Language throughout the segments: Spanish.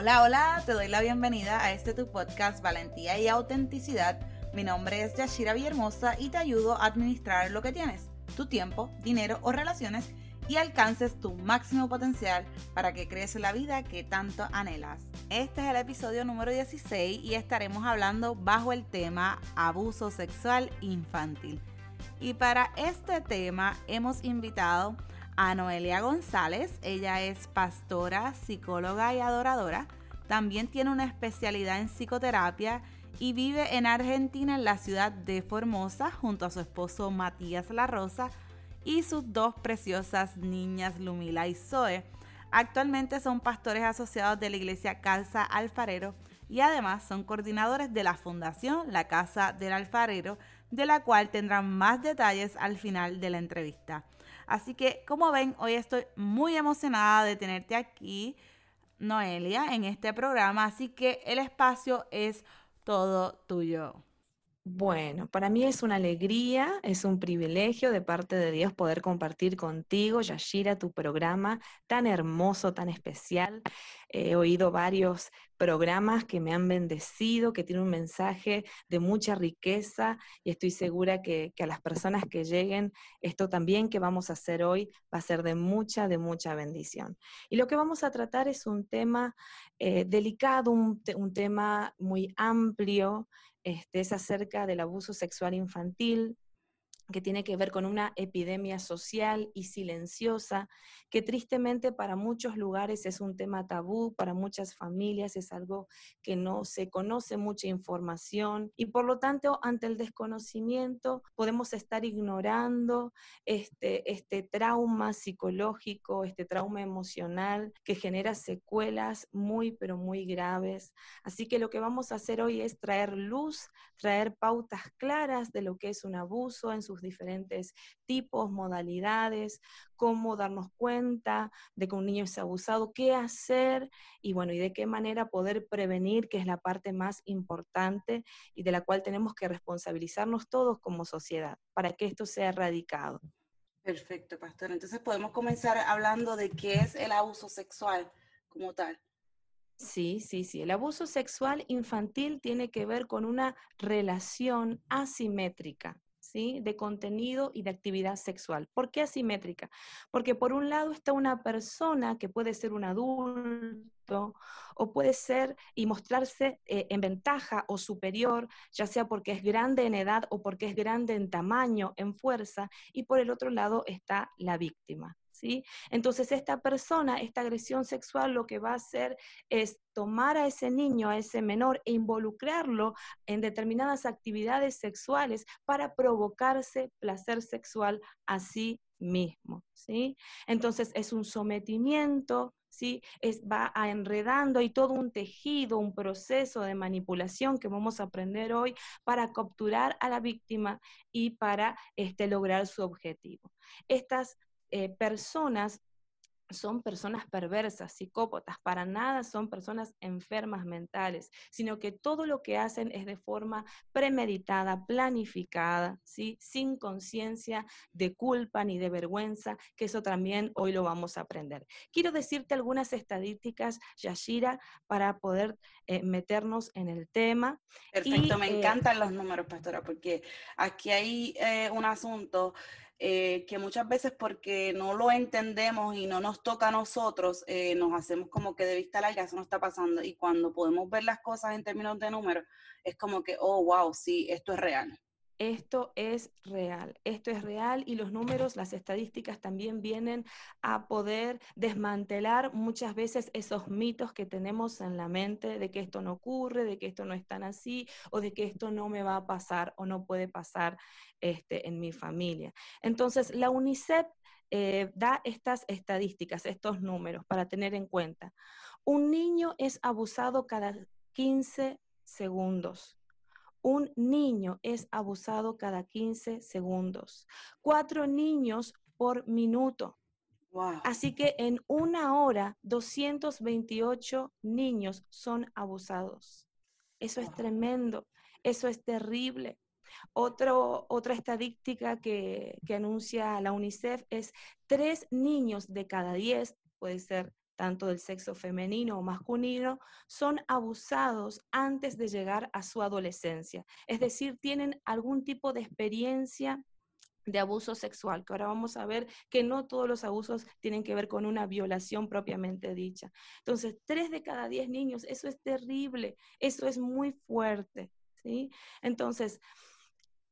Hola, hola, te doy la bienvenida a este tu podcast Valentía y Autenticidad. Mi nombre es Yashira Villahermosa y te ayudo a administrar lo que tienes, tu tiempo, dinero o relaciones y alcances tu máximo potencial para que crees la vida que tanto anhelas. Este es el episodio número 16 y estaremos hablando bajo el tema abuso sexual infantil. Y para este tema hemos invitado a Noelia González. Ella es pastora, psicóloga y adoradora. También tiene una especialidad en psicoterapia y vive en Argentina en la ciudad de Formosa junto a su esposo Matías La Rosa y sus dos preciosas niñas Lumila y Zoe. Actualmente son pastores asociados de la iglesia Casa Alfarero y además son coordinadores de la fundación La Casa del Alfarero, de la cual tendrán más detalles al final de la entrevista. Así que, como ven, hoy estoy muy emocionada de tenerte aquí, Noelia, en este programa. Así que el espacio es todo tuyo. Bueno, para mí es una alegría, es un privilegio de parte de Dios poder compartir contigo, Yashira, tu programa tan hermoso, tan especial. He oído varios programas que me han bendecido, que tienen un mensaje de mucha riqueza y estoy segura que, a las personas que lleguen, esto también que vamos a hacer hoy va a ser de mucha, de mucha bendición. Y lo que vamos a tratar es un tema eh, delicado, un, un tema muy amplio este, es acerca del abuso sexual infantil, que tiene que ver con una epidemia social y silenciosa, que tristemente para muchos lugares es un tema tabú, para muchas familias es algo que no se conoce mucha información y por lo tanto ante el desconocimiento podemos estar ignorando este, este trauma psicológico, este trauma emocional que genera secuelas muy pero muy graves. Así que lo que vamos a hacer hoy es traer luz, traer pautas claras de lo que es un abuso en sus diferentes tipos, modalidades, cómo darnos cuenta de que un niño es abusado, qué hacer y bueno, y de qué manera poder prevenir, que es la parte más importante y de la cual tenemos que responsabilizarnos todos como sociedad para que esto sea erradicado. Perfecto, pastor. Entonces podemos comenzar hablando de qué es el abuso sexual como tal. Sí, sí, sí. El abuso sexual infantil tiene que ver con una relación asimétrica de contenido y de actividad sexual. ¿Por qué asimétrica? Porque por un lado está una persona que puede ser un adulto o puede ser y mostrarse eh, en ventaja o superior, ya sea porque es grande en edad o porque es grande en tamaño, en fuerza, y por el otro lado está la víctima. Entonces esta persona, esta agresión sexual lo que va a hacer es tomar a ese niño, a ese menor e involucrarlo en determinadas actividades sexuales para provocarse placer sexual a sí mismo, ¿sí? Entonces es un sometimiento, ¿sí? Es, va a enredando y todo un tejido, un proceso de manipulación que vamos a aprender hoy para capturar a la víctima y para este, lograr su objetivo. Estas eh, personas son personas perversas, psicópatas, para nada son personas enfermas mentales, sino que todo lo que hacen es de forma premeditada, planificada, ¿sí? sin conciencia de culpa ni de vergüenza, que eso también hoy lo vamos a aprender. Quiero decirte algunas estadísticas, Yashira, para poder eh, meternos en el tema. Perfecto, me eh, encantan los números, pastora, porque aquí hay un asunto eh, que muchas veces porque no lo entendemos y no nos toca a nosotros, eh, nos hacemos como que de vista larga, eso no está pasando. Y cuando podemos ver las cosas en términos de números, es como que, oh, wow, sí, esto es real esto es real, esto es real y los números, las estadísticas también vienen a poder desmantelar muchas veces esos mitos que tenemos en la mente de que esto no ocurre, de que esto no es tan así o de que esto no me va a pasar o no puede pasar este, en mi familia. Entonces, la UNICEF eh, da estas estadísticas, estos números para tener en cuenta. Un niño es abusado cada 15 segundos un niño es abusado cada 15 segundos. Cuatro niños por minuto. Así que en una hora, 228 niños son abusados. Eso es tremendo, eso es terrible. otra estadística que, que, anuncia la UNICEF es tres niños de cada diez, puede ser tanto del sexo femenino o masculino, son abusados antes de llegar a su adolescencia. Es decir, tienen algún tipo de experiencia de abuso sexual, que ahora vamos a ver que no todos los abusos tienen que ver con una violación propiamente dicha. Entonces, tres de cada diez niños, eso es terrible, eso es muy fuerte, ¿sí? Entonces,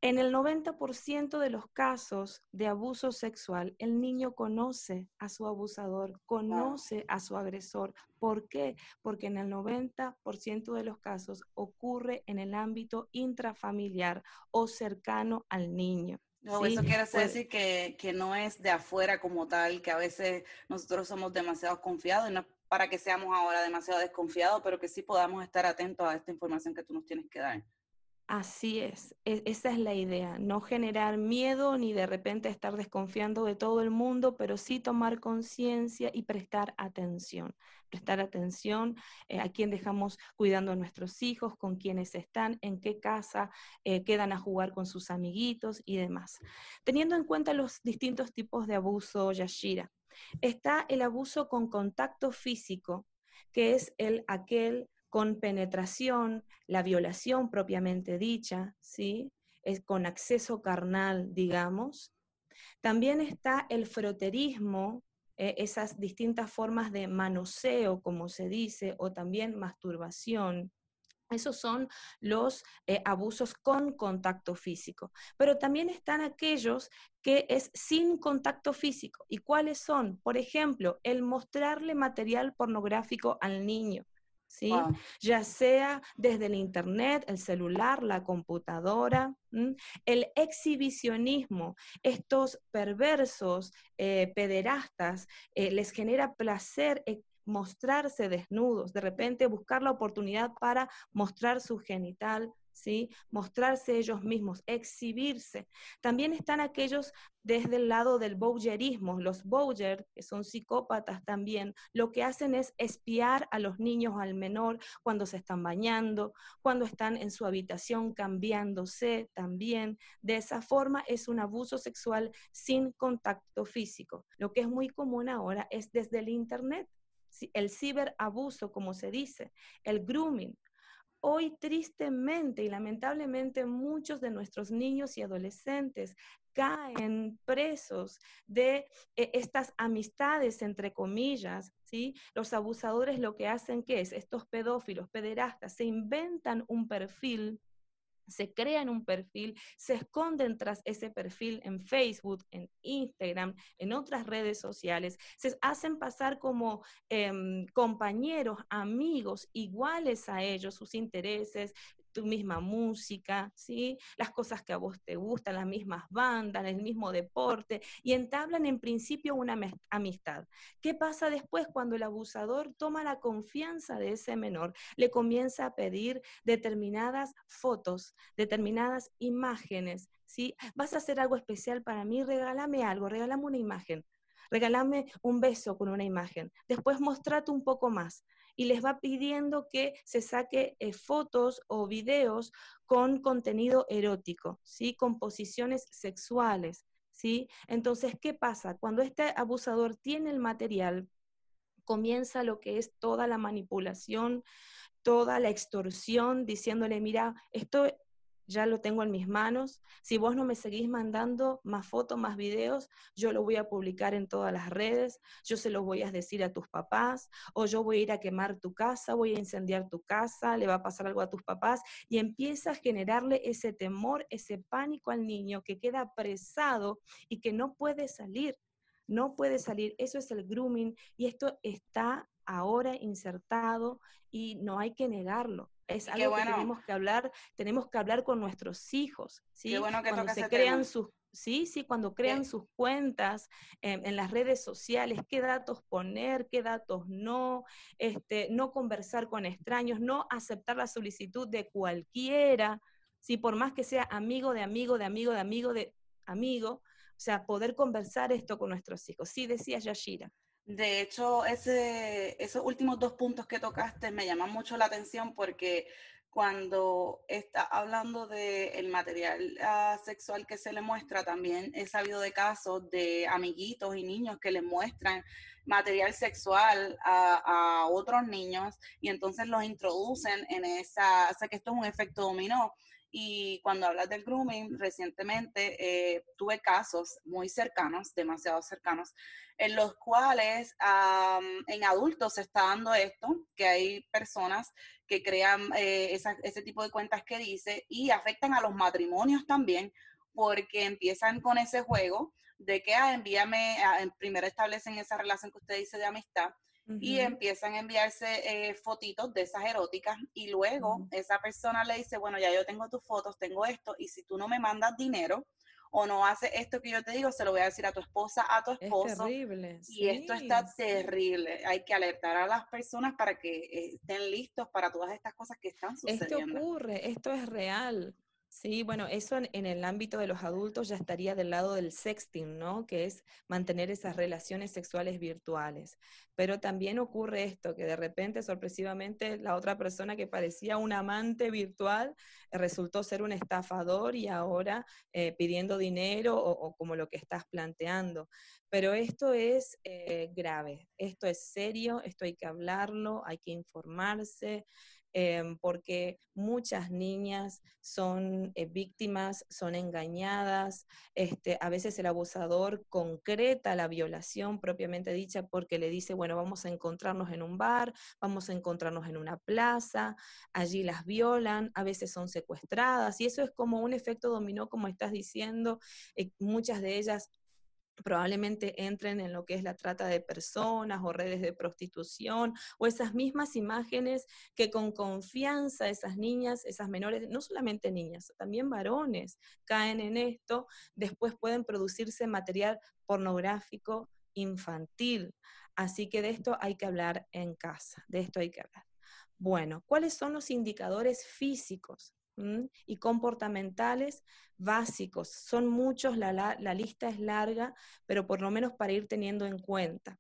en el 90% de los casos de abuso sexual, el niño conoce a su abusador, conoce a su agresor. ¿Por qué? Porque en el 90% de los casos ocurre en el ámbito intrafamiliar o cercano al niño. No, eso quiere decir que, que, no es de afuera como tal, que a veces nosotros somos demasiado confiados y no para que seamos ahora demasiado desconfiados, pero que sí podamos estar atentos a esta información que tú nos tienes que dar. Así es, e, esa es la idea, no generar miedo ni de repente estar desconfiando de todo el mundo, pero sí tomar conciencia y prestar atención, prestar atención eh, a quién dejamos cuidando a nuestros hijos, con quiénes están, en qué casa eh, quedan a jugar con sus amiguitos y demás. Teniendo en cuenta los distintos tipos de abuso, Yashira, está el abuso con contacto físico, que es el aquel con penetración, la violación propiamente dicha, ¿sí? Es con acceso carnal, digamos. También está el froterismo, eh, esas distintas formas de manoseo, como se dice, o también masturbación. Esos son los eh, abusos con contacto físico. Pero también están aquellos que es sin contacto físico. ¿Y cuáles son? Por ejemplo, el mostrarle material pornográfico al niño. ¿Sí? Ya sea desde el Internet, el celular, la computadora, el exhibicionismo, estos perversos, eh, pederastas, eh, les genera placer eh, mostrarse desnudos, de repente buscar la oportunidad para mostrar su genital, ¿sí? mostrarse ellos mismos, exhibirse. También están aquellos desde el lado del bowlerismo, los bowler, que son psicópatas también, lo que hacen es espiar a los niños al menor cuando se están bañando, cuando están en su habitación cambiándose también. De esa forma es un abuso sexual sin contacto físico. Lo que es muy común ahora es desde el Internet el ciberabuso, como se dice, el grooming, Hoy tristemente y lamentablemente muchos de nuestros niños y adolescentes caen presos de eh, estas amistades, entre comillas, ¿sí? Los abusadores lo que hacen, ¿qué es? Estos pedófilos, pederastas, se inventan un perfil se crean un perfil, se esconden tras ese perfil en Facebook, en Instagram, en otras redes sociales, se hacen pasar como em, compañeros, amigos iguales a ellos, sus intereses, tu misma música, ¿sí? Las cosas que a vos te gustan, las mismas bandas, el mismo deporte, y entablan en principio una amistad. ¿Qué pasa después cuando el abusador toma la confianza de ese menor? Le comienza a pedir determinadas fotos, determinadas imágenes, ¿sí? Vas a hacer algo especial para mí, regálame algo, regálame una imagen. Regálame un beso con una imagen. Después mostrate un poco más y les va pidiendo que se saque eh, fotos o videos con contenido erótico, ¿sí? con posiciones sexuales. ¿sí? Entonces, ¿qué pasa? Cuando este abusador tiene el material, comienza lo que es toda la manipulación, toda la extorsión, diciéndole, mira, esto ya lo tengo en mis manos. Si vos no me seguís mandando más fotos, más videos, yo lo voy a publicar en todas las redes, yo se lo voy a decir a tus papás, o yo voy a ir a quemar tu casa, voy a incendiar tu casa, le va a pasar algo a tus papás, y empieza a generarle ese temor, ese pánico al niño que queda apresado y que no puede salir. No puede salir, eso es el grooming y esto está ahora insertado y no hay que negarlo es algo que tenemos que hablar, tenemos que hablar con nuestros hijos, ¿sí? cuando se crean sus Sí, sí, cuando crean sus cuentas en las redes sociales, qué datos poner, qué datos no, este, no conversar con extraños, no aceptar la solicitud de cualquiera, ¿sí? por más que sea amigo de amigo, de amigo, de amigo, de amigo, o sea, poder conversar esto con nuestros hijos. Sí, decía Yashira. De hecho, ese, esos últimos dos puntos que tocaste me llaman mucho la atención porque cuando está hablando del material ah, sexual que se le muestra, también he sabido de casos de amiguitos y niños que le muestran material sexual a, otros niños y entonces los introducen en esa, o sea que esto es un efecto dominó. Y cuando hablas del grooming, recientemente eh, tuve casos muy cercanos, demasiado cercanos, en los cuales en adultos se está dando esto, que hay personas que crean eh, ese tipo de cuentas que dice y afectan a los matrimonios también, porque empiezan con ese juego de que ah, envíame, ah, primero establecen esa relación que usted dice de amistad y empiezan a enviarse eh, fotitos de esas eróticas y luego esa persona le dice, bueno, ya yo tengo tus fotos, tengo esto y si tú no me mandas dinero o no haces esto que yo te digo, se lo voy a decir a tu esposa, a tu esposo. Es terrible. Y esto está terrible. Hay que alertar a las personas para que eh, estén listos para todas estas cosas que están sucediendo. Esto ocurre, esto es real. Sí, bueno, eso en, el ámbito de los adultos ya estaría del lado del sexting, ¿no? Que es mantener esas relaciones sexuales virtuales. Pero también ocurre esto, que de repente, sorpresivamente, la otra persona que parecía un amante virtual eh, resultó ser un estafador y ahora eh, pidiendo dinero o, como lo que estás planteando. Pero esto es eh, grave, esto es serio, esto hay que hablarlo, hay que informarse. Em, porque muchas niñas son eh, víctimas, son engañadas, este, a veces el abusador concreta la violación propiamente dicha porque le dice, bueno, vamos a encontrarnos en un bar, vamos a encontrarnos en una plaza, allí las violan, a veces son secuestradas, y eso es como un efecto dominó, como estás diciendo, eh, muchas de ellas probablemente entren en lo que es la trata de personas o redes de prostitución o esas mismas imágenes que con confianza esas niñas, esas menores, no solamente niñas, también varones caen en esto, después pueden producirse material pornográfico infantil. Así que de esto hay que hablar en casa, de esto hay que hablar. Bueno, ¿cuáles son los indicadores físicos y comportamentales básicos. Son muchos, la, lista es larga, pero por lo menos para ir teniendo en cuenta.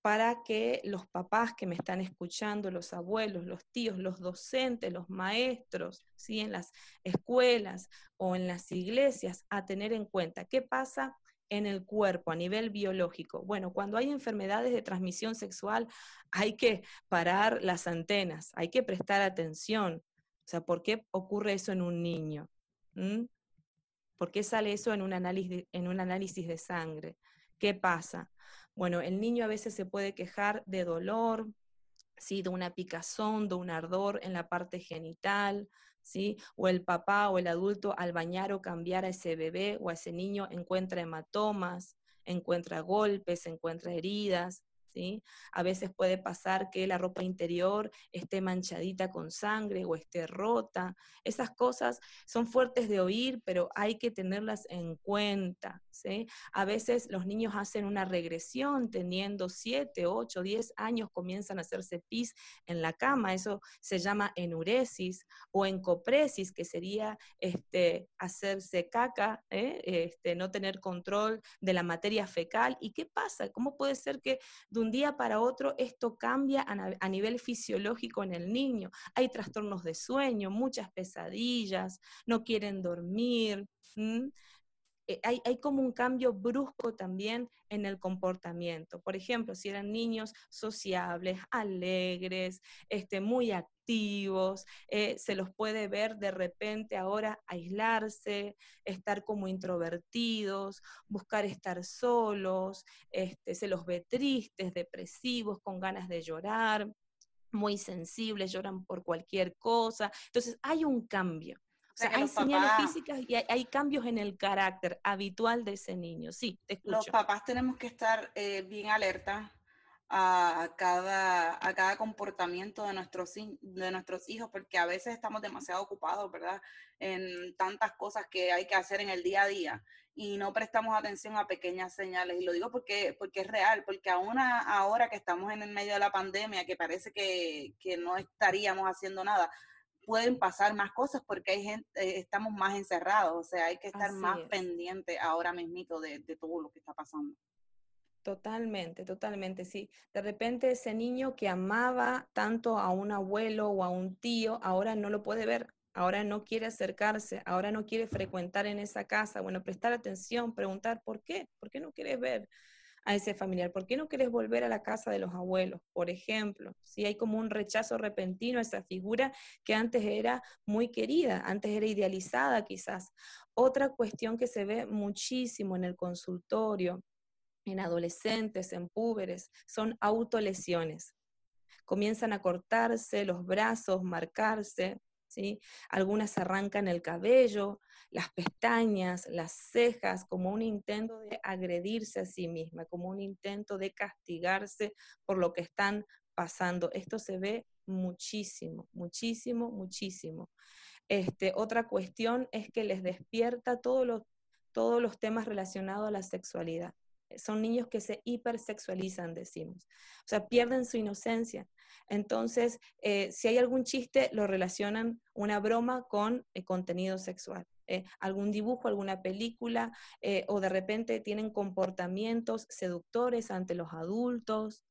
Para que los papás que me están escuchando, los abuelos, los tíos, los docentes, los maestros, ¿sí? en las escuelas o en las iglesias, a tener en cuenta qué pasa en el cuerpo a nivel biológico. Bueno, cuando hay enfermedades de transmisión sexual, hay que parar las antenas, hay que prestar atención, o sea, ¿por qué ocurre eso en un niño? ¿Mm? ¿Por qué sale eso en un, análisis, en un análisis de sangre? ¿Qué pasa? Bueno, el niño a veces se puede quejar de dolor, ¿sí? de una picazón, de un ardor en la parte genital, ¿sí? o el papá o el adulto al bañar o cambiar a ese bebé o a ese niño encuentra hematomas, encuentra golpes, encuentra heridas, a veces puede pasar que la ropa interior esté manchadita con sangre o esté rota. Esas cosas son fuertes de oír, pero hay que tenerlas en cuenta, A veces los niños hacen una regresión, teniendo 7, 8, 10 años, comienzan a hacerse pis en la cama, eso se llama enuresis o encopresis, que sería este, hacerse caca, ¿eh? este, no tener control de la materia fecal. ¿Y qué pasa? ¿Cómo puede ser que un día para otro esto cambia a, nivel fisiológico en el niño. Hay trastornos de sueño, muchas pesadillas, no quieren dormir. Eh, hay, como un cambio brusco también en el comportamiento. Por ejemplo, si eran niños sociables, alegres, este, muy activos, eh, se los puede ver de repente ahora aislarse, estar como introvertidos, buscar estar solos, este, se los ve tristes, depresivos, con ganas de llorar muy sensibles, lloran por cualquier cosa. Entonces hay un cambio. O sea, hay señales físicas y hay, cambios en el carácter habitual de ese niño. Sí, te escucho. Los papás tenemos que estar eh, bien alerta a cada, a cada comportamiento de nuestros, de nuestros hijos, porque a veces estamos demasiado ocupados, ¿verdad? En tantas cosas que hay que hacer en el día a día y no prestamos atención a pequeñas señales. Y lo digo porque, porque es real, porque aún ahora que estamos en el medio de la pandemia, que parece que, que no estaríamos haciendo nada, pueden pasar más cosas porque hay gente, eh, estamos más encerrados, o sea, hay que estar más pendiente ahora mismito de, de todo lo que está pasando. Totalmente, totalmente, sí. De repente ese niño que amaba tanto a un abuelo o a un tío, ahora no lo puede ver, ahora no quiere acercarse, ahora no quiere frecuentar en esa casa. Bueno, prestar atención, preguntar por qué, por qué no quieres ver a ese familiar? ¿Por qué no querés volver a la casa de los abuelos, por ejemplo? Si hay como un rechazo repentino a esa figura que antes era muy querida, antes era idealizada quizás. Otra cuestión que se ve muchísimo en el consultorio, en adolescentes, en púberes, son autolesiones. Comienzan a cortarse los brazos, marcarse, ¿sí? Algunas arrancan el cabello, las pestañas, las cejas, como un intento de agredirse a sí misma, como un intento de castigarse por lo que están pasando. Esto se ve muchísimo, muchísimo, muchísimo. Este, otra cuestión es que les despierta todos los, todos los temas relacionados a la sexualidad. Son niños que se hipersexualizan, decimos. O sea, pierden su inocencia. Entonces, eh, si hay algún chiste, lo relacionan una broma con eh, contenido sexual. Eh, algún dibujo, alguna película, o de repente tienen comportamientos seductores ante los adultos.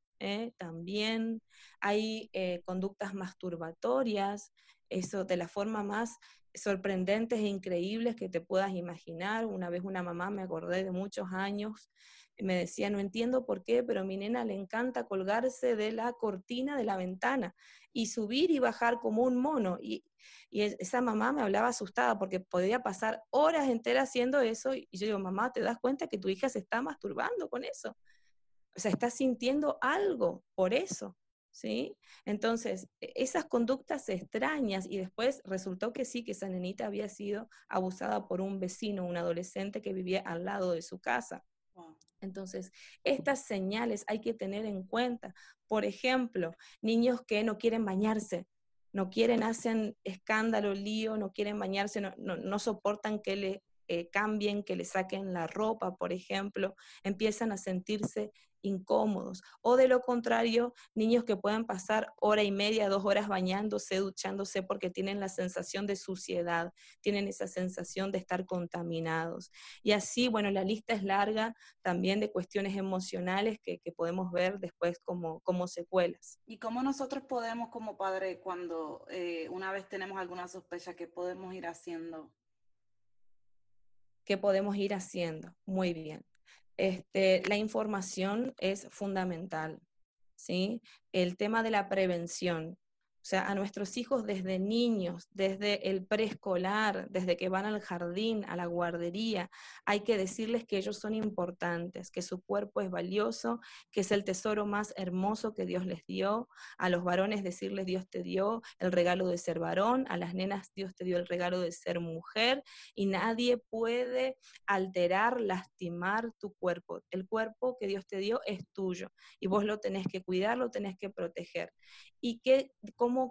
También hay conductas masturbatorias, eso de la forma más sorprendentes e increíbles que te puedas imaginar. Una vez una mamá, me acordé de muchos años, me decía, no entiendo por qué, pero a mi nena le encanta colgarse de la cortina de la ventana y subir y bajar como un mono. Y, esa mamá me hablaba asustada porque podía pasar horas enteras haciendo eso y yo digo, mamá, ¿te das cuenta que tu hija se está masturbando con eso? O sea, está sintiendo algo por eso. ¿Sí? Entonces, e, esas conductas extrañas y después resultó que sí, que esa nenita había sido abusada por un vecino, un adolescente que vivía al lado de su casa. Entonces, estas señales hay que tener en cuenta. Por ejemplo, niños que no quieren bañarse, no quieren, hacen escándalo, lío, no quieren bañarse, no, soportan que le eh, cambien, que le saquen la ropa, por ejemplo, empiezan a sentirse incómodos. O de lo contrario, niños que pueden pasar hora y media, dos horas bañándose, duchándose porque tienen la sensación de suciedad, tienen esa sensación de estar contaminados. Y así, bueno, la lista es larga también de cuestiones emocionales que, podemos ver después como, como secuelas. ¿Y cómo nosotros podemos como padre, cuando eh, una vez tenemos alguna sospecha, qué podemos ir haciendo? ¿Qué podemos ir haciendo? Muy bien. Este, la información es fundamental, ¿sí? El tema de la prevención. O sea, a nuestros hijos desde niños, desde el preescolar, desde que van al jardín, a la guardería, hay que decirles que ellos son importantes, que su cuerpo es valioso, que es el tesoro más hermoso que Dios les dio. A los varones decirles Dios te dio el regalo de ser varón, a las nenas Dios te dio el regalo de ser mujer y nadie puede alterar, lastimar tu cuerpo. El cuerpo que Dios te dio es tuyo y vos lo tenés que cuidar, lo tenés que proteger. ¿Y qué,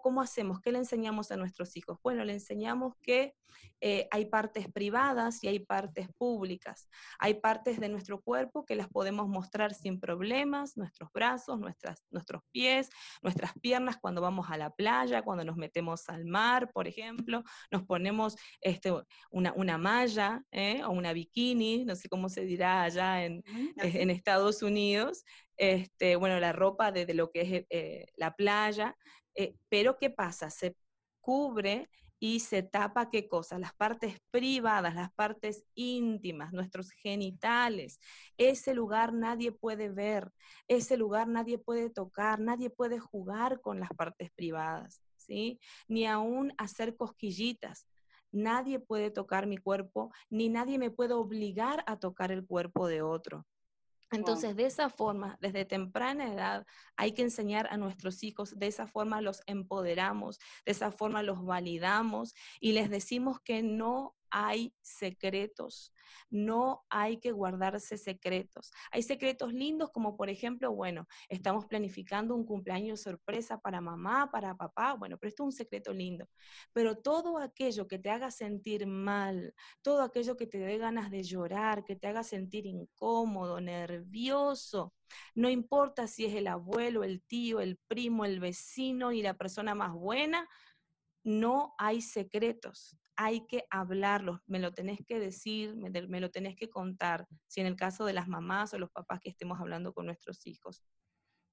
¿cómo, hacemos? ¿Qué le enseñamos a nuestros hijos? Bueno, le enseñamos que eh, hay partes privadas y hay partes públicas. Hay partes de nuestro cuerpo que las podemos mostrar sin problemas, nuestros brazos, nuestras, nuestros pies, nuestras piernas cuando vamos a la playa, cuando nos metemos al mar, por ejemplo, nos ponemos este, una, una malla ¿eh? o una bikini, no sé cómo se dirá allá en, en Estados Unidos, este, bueno, la ropa de, lo que es eh, la playa, eh, pero ¿qué pasa? Se cubre y se tapa qué cosa? Las partes privadas, las partes íntimas, nuestros genitales. Ese lugar nadie puede ver, ese lugar nadie puede tocar, nadie puede jugar con las partes privadas, ¿sí? Ni aún hacer cosquillitas. Nadie puede tocar mi cuerpo, ni nadie me puede obligar a tocar el cuerpo de otro. Entonces, de esa forma, desde temprana edad, hay que enseñar a nuestros hijos, de esa forma los empoderamos, de esa forma los validamos y les decimos que no hay secretos, no hay que guardarse secretos. Hay secretos lindos como por ejemplo, bueno, estamos planificando un cumpleaños sorpresa para mamá, para papá, bueno, pero esto es un secreto lindo. Pero todo aquello que te haga sentir mal, todo aquello que te dé ganas de llorar, que te haga sentir incómodo, nervioso, no importa si es el abuelo, el tío, el primo, el vecino y la persona más buena, no hay secretos hay que hablarlo, me lo tenés que decir, me, lo tenés que contar, si en el caso de las mamás o los papás que estemos hablando con nuestros hijos.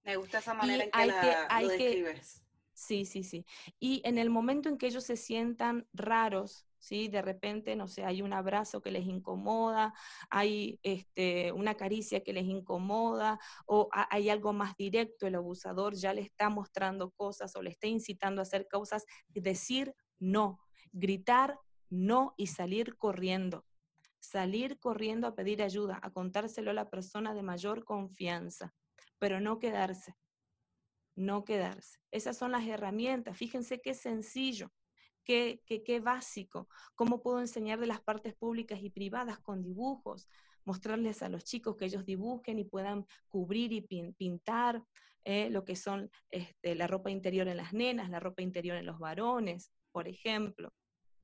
Me gusta esa manera en que, hay que hay lo describes. sí, sí, sí. Y en el momento en que ellos se sientan raros, ¿sí? De repente, no sé, hay un abrazo que les incomoda, hay este, una caricia que les incomoda, o hay algo más directo, el abusador ya le está mostrando cosas o le está incitando a hacer cosas, decir no, gritar no y salir corriendo. Salir corriendo a pedir ayuda, a contárselo a la persona de mayor confianza, pero no quedarse, no quedarse. Esas son las herramientas. Fíjense qué sencillo qué, qué, básico, cómo puedo enseñar de las partes públicas y privadas con dibujos, mostrarles a los chicos que ellos dibujen y puedan cubrir y pintar eh, lo que son este, la ropa interior en las nenas, la ropa interior en los varones, por ejemplo.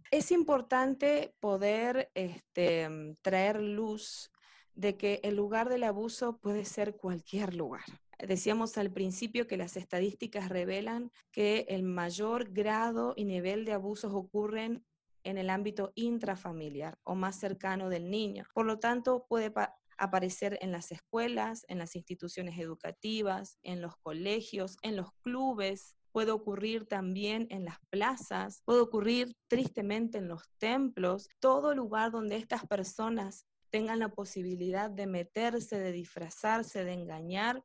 Es importante poder este, traer luz de que el lugar del abuso puede ser cualquier lugar. Decíamos al principio que las estadísticas revelan que el mayor grado y nivel de abusos ocurren en el ámbito intrafamiliar o más cercano del niño. Por lo tanto, puede aparecer en las escuelas, en las instituciones educativas, en los colegios, en los clubes, puede ocurrir también en las plazas, puede ocurrir tristemente en los templos, todo lugar donde estas personas tengan la posibilidad de meterse, de disfrazarse, de engañar,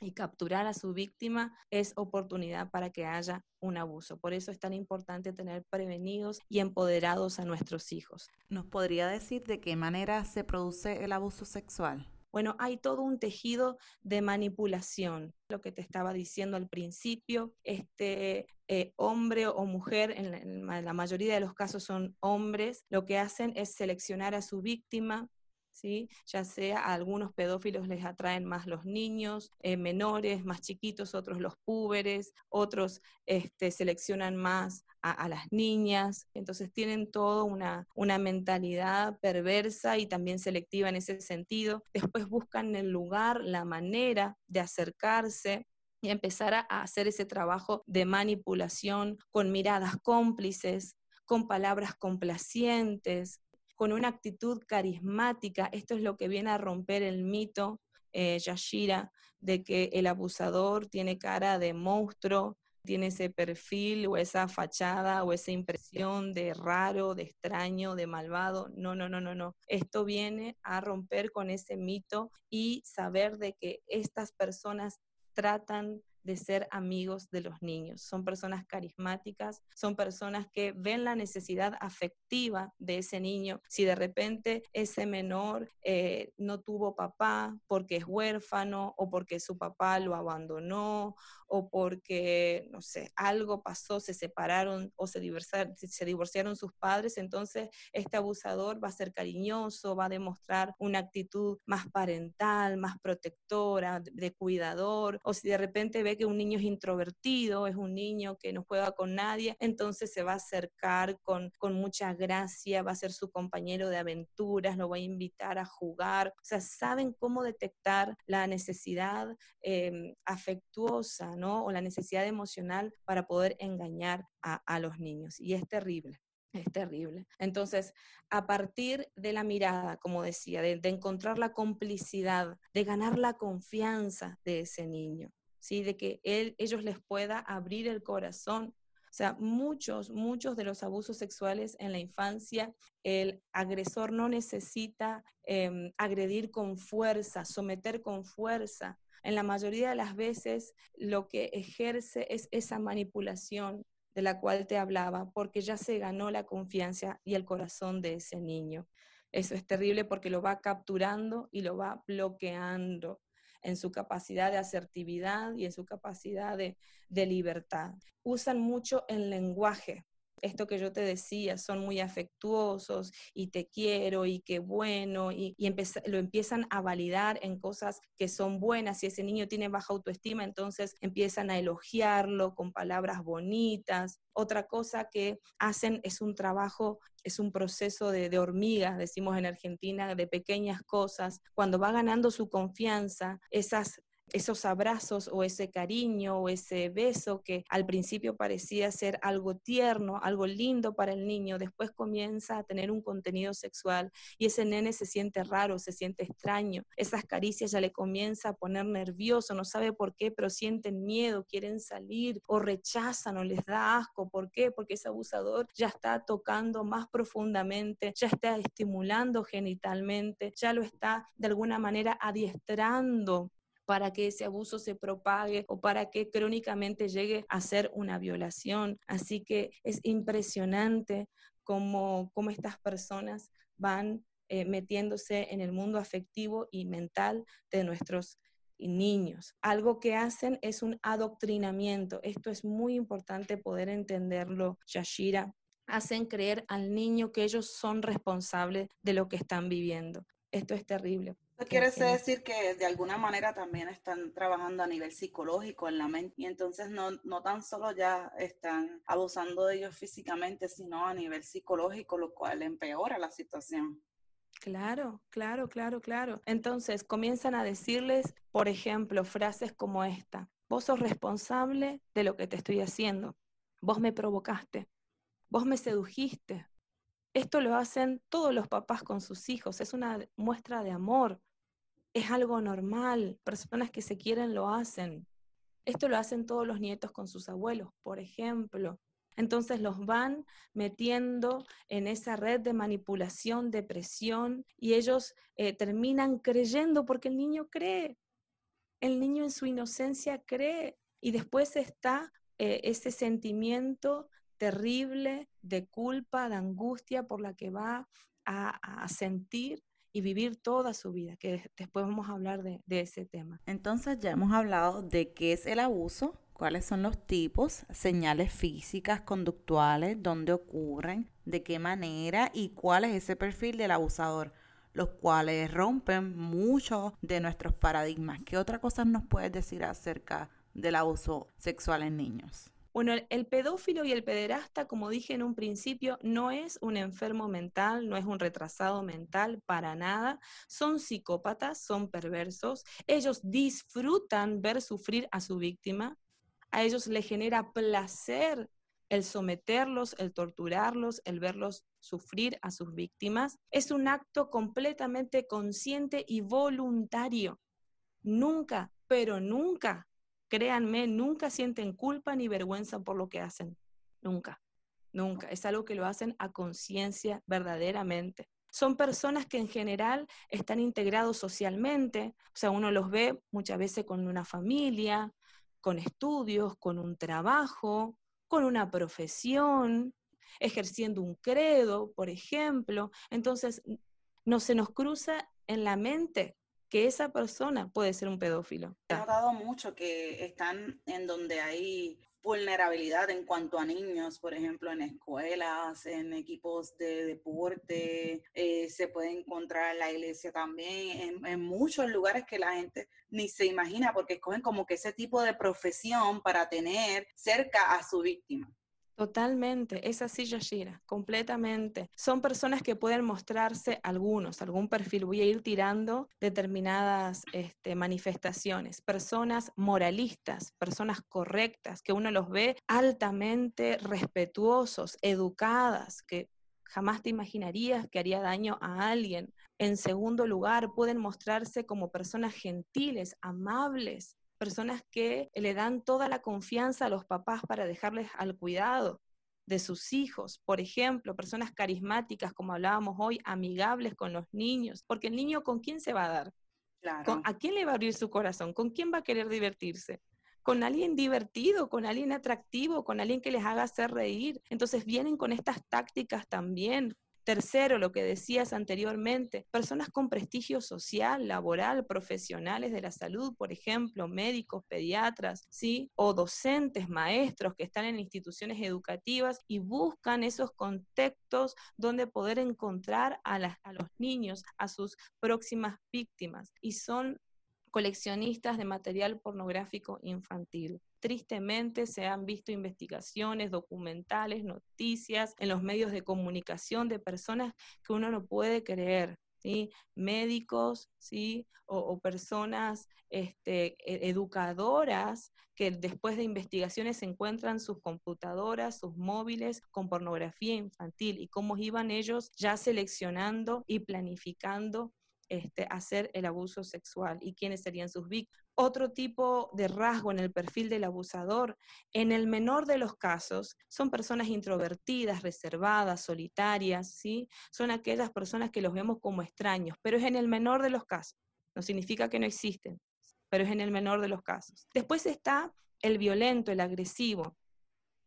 y capturar a su víctima es oportunidad para que haya un abuso. Por eso es tan importante tener prevenidos y empoderados a nuestros hijos. ¿Nos podría decir de qué manera se produce el abuso sexual? Bueno, hay todo un tejido de manipulación. Lo que te estaba diciendo al principio, este eh, hombre o mujer, en la mayoría de los casos son hombres, lo que hacen es seleccionar a su víctima, ¿sí? ya sea a algunos pedófilos les atraen más los niños eh, menores, más chiquitos, otros los púberes, otros este, seleccionan más a, las niñas, entonces tienen toda una, una mentalidad perversa y también selectiva en ese sentido. Después buscan el lugar, la manera de acercarse y empezar a hacer ese trabajo de manipulación con miradas cómplices, con palabras complacientes, con una actitud carismática. Esto es lo que viene a romper el mito, eh, Yashira, de que el abusador tiene cara de monstruo, tiene ese perfil o esa fachada o esa impresión de raro, de extraño, de malvado. No, no, no, no, no. Esto viene a romper con ese mito y saber de que estas personas tratan de ser amigos de los niños. Son personas carismáticas, son personas que ven la necesidad afectiva de ese niño. Si de repente ese menor eh, no tuvo papá porque es huérfano o porque su papá lo abandonó o porque, no sé, algo pasó, se separaron o se divorciaron, se divorciaron sus padres, entonces este abusador va a ser cariñoso, va a demostrar una actitud más parental, más protectora, de cuidador, o si de repente ve que un niño es introvertido, es un niño que no juega con nadie, entonces se va a acercar con, con mucha gracia, va a ser su compañero de aventuras, lo va a invitar a jugar. O sea, saben cómo detectar la necesidad em, afectuosa, ¿no? O la necesidad emocional para poder engañar a, los niños. Y es terrible. Es terrible. Entonces, a partir de la mirada, como decía, de, de, encontrar la complicidad, de ganar la confianza de ese niño, ¿sí? de que él, ellos les pueda abrir el corazón. O sea, muchos, muchos de los abusos sexuales en la infancia, el agresor no necesita em, agredir con fuerza, someter con fuerza. En la mayoría de las veces lo que ejerce es esa manipulación de la cual te hablaba, porque ya se ganó la confianza y el corazón de ese niño. Eso es terrible porque lo va capturando y lo va bloqueando en su capacidad de asertividad y en su capacidad de, libertad. Usan mucho el lenguaje, esto que yo te decía, son muy afectuosos y te quiero y qué bueno, y, lo empiezan a validar en cosas que son buenas. Si ese niño tiene baja autoestima, entonces empiezan a elogiarlo con palabras bonitas. Otra cosa que hacen es un trabajo, es un proceso de, de hormigas, decimos en Argentina, de pequeñas cosas. Cuando va ganando su confianza, esas esos abrazos o ese cariño o ese beso que al principio parecía ser algo tierno, algo lindo para el niño, después comienza a tener un contenido sexual y ese nene se siente raro, se siente extraño, esas caricias ya le comienza a poner nervioso, no sabe por qué, pero sienten miedo, quieren salir o rechazan o les da asco, ¿por qué? Porque ese abusador ya está tocando más profundamente, ya está estimulando genitalmente, ya lo está de alguna manera adiestrando para que ese abuso se propague o para que crónicamente llegue a ser una violación. Así que es impresionante cómo, cómo estas personas van eh, metiéndose en el mundo afectivo y mental de nuestros niños. Algo que hacen es un adoctrinamiento. Esto es muy importante poder entenderlo, Yashira. Hacen creer al niño que ellos son responsables de lo que están viviendo. Esto es terrible. Esto quiere decir que de alguna manera también están trabajando a nivel psicológico en la mente y entonces no, no tan solo ya están abusando de ellos físicamente, sino a nivel psicológico, lo cual empeora la situación. Claro, claro, claro, claro. Entonces comienzan a decirles, por ejemplo, frases como esta, vos sos responsable de lo que te estoy haciendo, vos me provocaste, vos me sedujiste, esto lo hacen todos los papás con sus hijos, es una muestra de amor, es algo normal, personas que se quieren lo hacen. Esto lo hacen todos los nietos con sus abuelos, por ejemplo. Entonces los van metiendo en esa red de manipulación, de presión, y ellos eh, terminan creyendo porque el niño cree. El niño en su inocencia cree. Y después está eh, ese sentimiento terrible de culpa, de angustia por la que va a, sentir y vivir toda su vida, que después vamos a hablar de, ese tema. Entonces ya hemos hablado de qué es el abuso, cuáles son los tipos, señales físicas, conductuales, dónde ocurren, de qué manera y cuál es ese perfil del abusador, los cuales rompen muchos de nuestros paradigmas. ¿Qué otra cosa nos puedes decir acerca del abuso sexual en niños? Bueno, el, pedófilo y el pederasta, como dije en un principio, no es un enfermo mental, no es un retrasado mental para nada. Son psicópatas, son perversos. Ellos disfrutan ver sufrir a su víctima. A ellos les genera placer el someterlos, el torturarlos, el verlos sufrir a sus víctimas. Es un acto completamente consciente y voluntario. Nunca, pero nunca créanme, nunca sienten culpa ni vergüenza por lo que hacen. Nunca, nunca. Es algo que lo hacen a conciencia verdaderamente. Son personas que en general están integrados socialmente, o sea, uno los ve muchas veces con una familia, con estudios, con un trabajo, con una profesión, ejerciendo un credo, por ejemplo. Entonces, no se nos cruza en la mente que esa persona puede ser un pedófilo. He notado mucho que están en donde hay vulnerabilidad en cuanto a niños, por ejemplo, en escuelas, en equipos de deporte, eh, se puede encontrar en la iglesia también, en, en, muchos lugares que la gente ni se imagina porque escogen como que ese tipo de profesión para tener cerca a su víctima. Totalmente, es así, Yashira, completamente. Son personas que pueden mostrarse algunos, algún perfil. Voy a ir tirando determinadas este, manifestaciones. Personas moralistas, personas correctas, que uno los ve altamente respetuosos, educadas, que jamás te imaginarías que haría daño a alguien. En segundo lugar, pueden mostrarse como personas gentiles, amables, personas que le dan toda la confianza a los papás para dejarles al cuidado de sus hijos, por ejemplo, personas carismáticas, como hablábamos hoy, amigables con los niños, porque el niño con quién se va a dar, ¿a quién le va a abrir su corazón? ¿Con quién va a querer divertirse? con alguien divertido, con alguien atractivo, con alguien que les haga hacer reír. Entonces vienen con estas tácticas también Tercero, lo que decías anteriormente, personas con prestigio social, laboral, profesionales de la salud, por ejemplo, médicos, pediatras, ¿sí? O docentes, maestros que están en instituciones educativas y buscan esos contextos donde poder encontrar a, a los niños, a sus próximas víctimas. Y son coleccionistas de material pornográfico infantil. Tristemente se han visto investigaciones, documentales, noticias en los medios de comunicación de personas que uno no puede creer ¿sí? médicos ¿sí? o, personas este, e, educadoras que después de investigaciones encuentran sus computadoras, sus móviles con pornografía infantil y cómo iban ellos ya seleccionando y planificando este, hacer el abuso sexual y quiénes serían sus víctimas. Otro tipo de rasgo en el perfil del abusador, en el menor de los casos, son personas introvertidas, reservadas, solitarias, ¿sí? Son aquellas personas que los vemos como extraños, pero es en el menor de los casos. No significa que no existen, pero es en el menor de los casos. Después está el violento, el agresivo,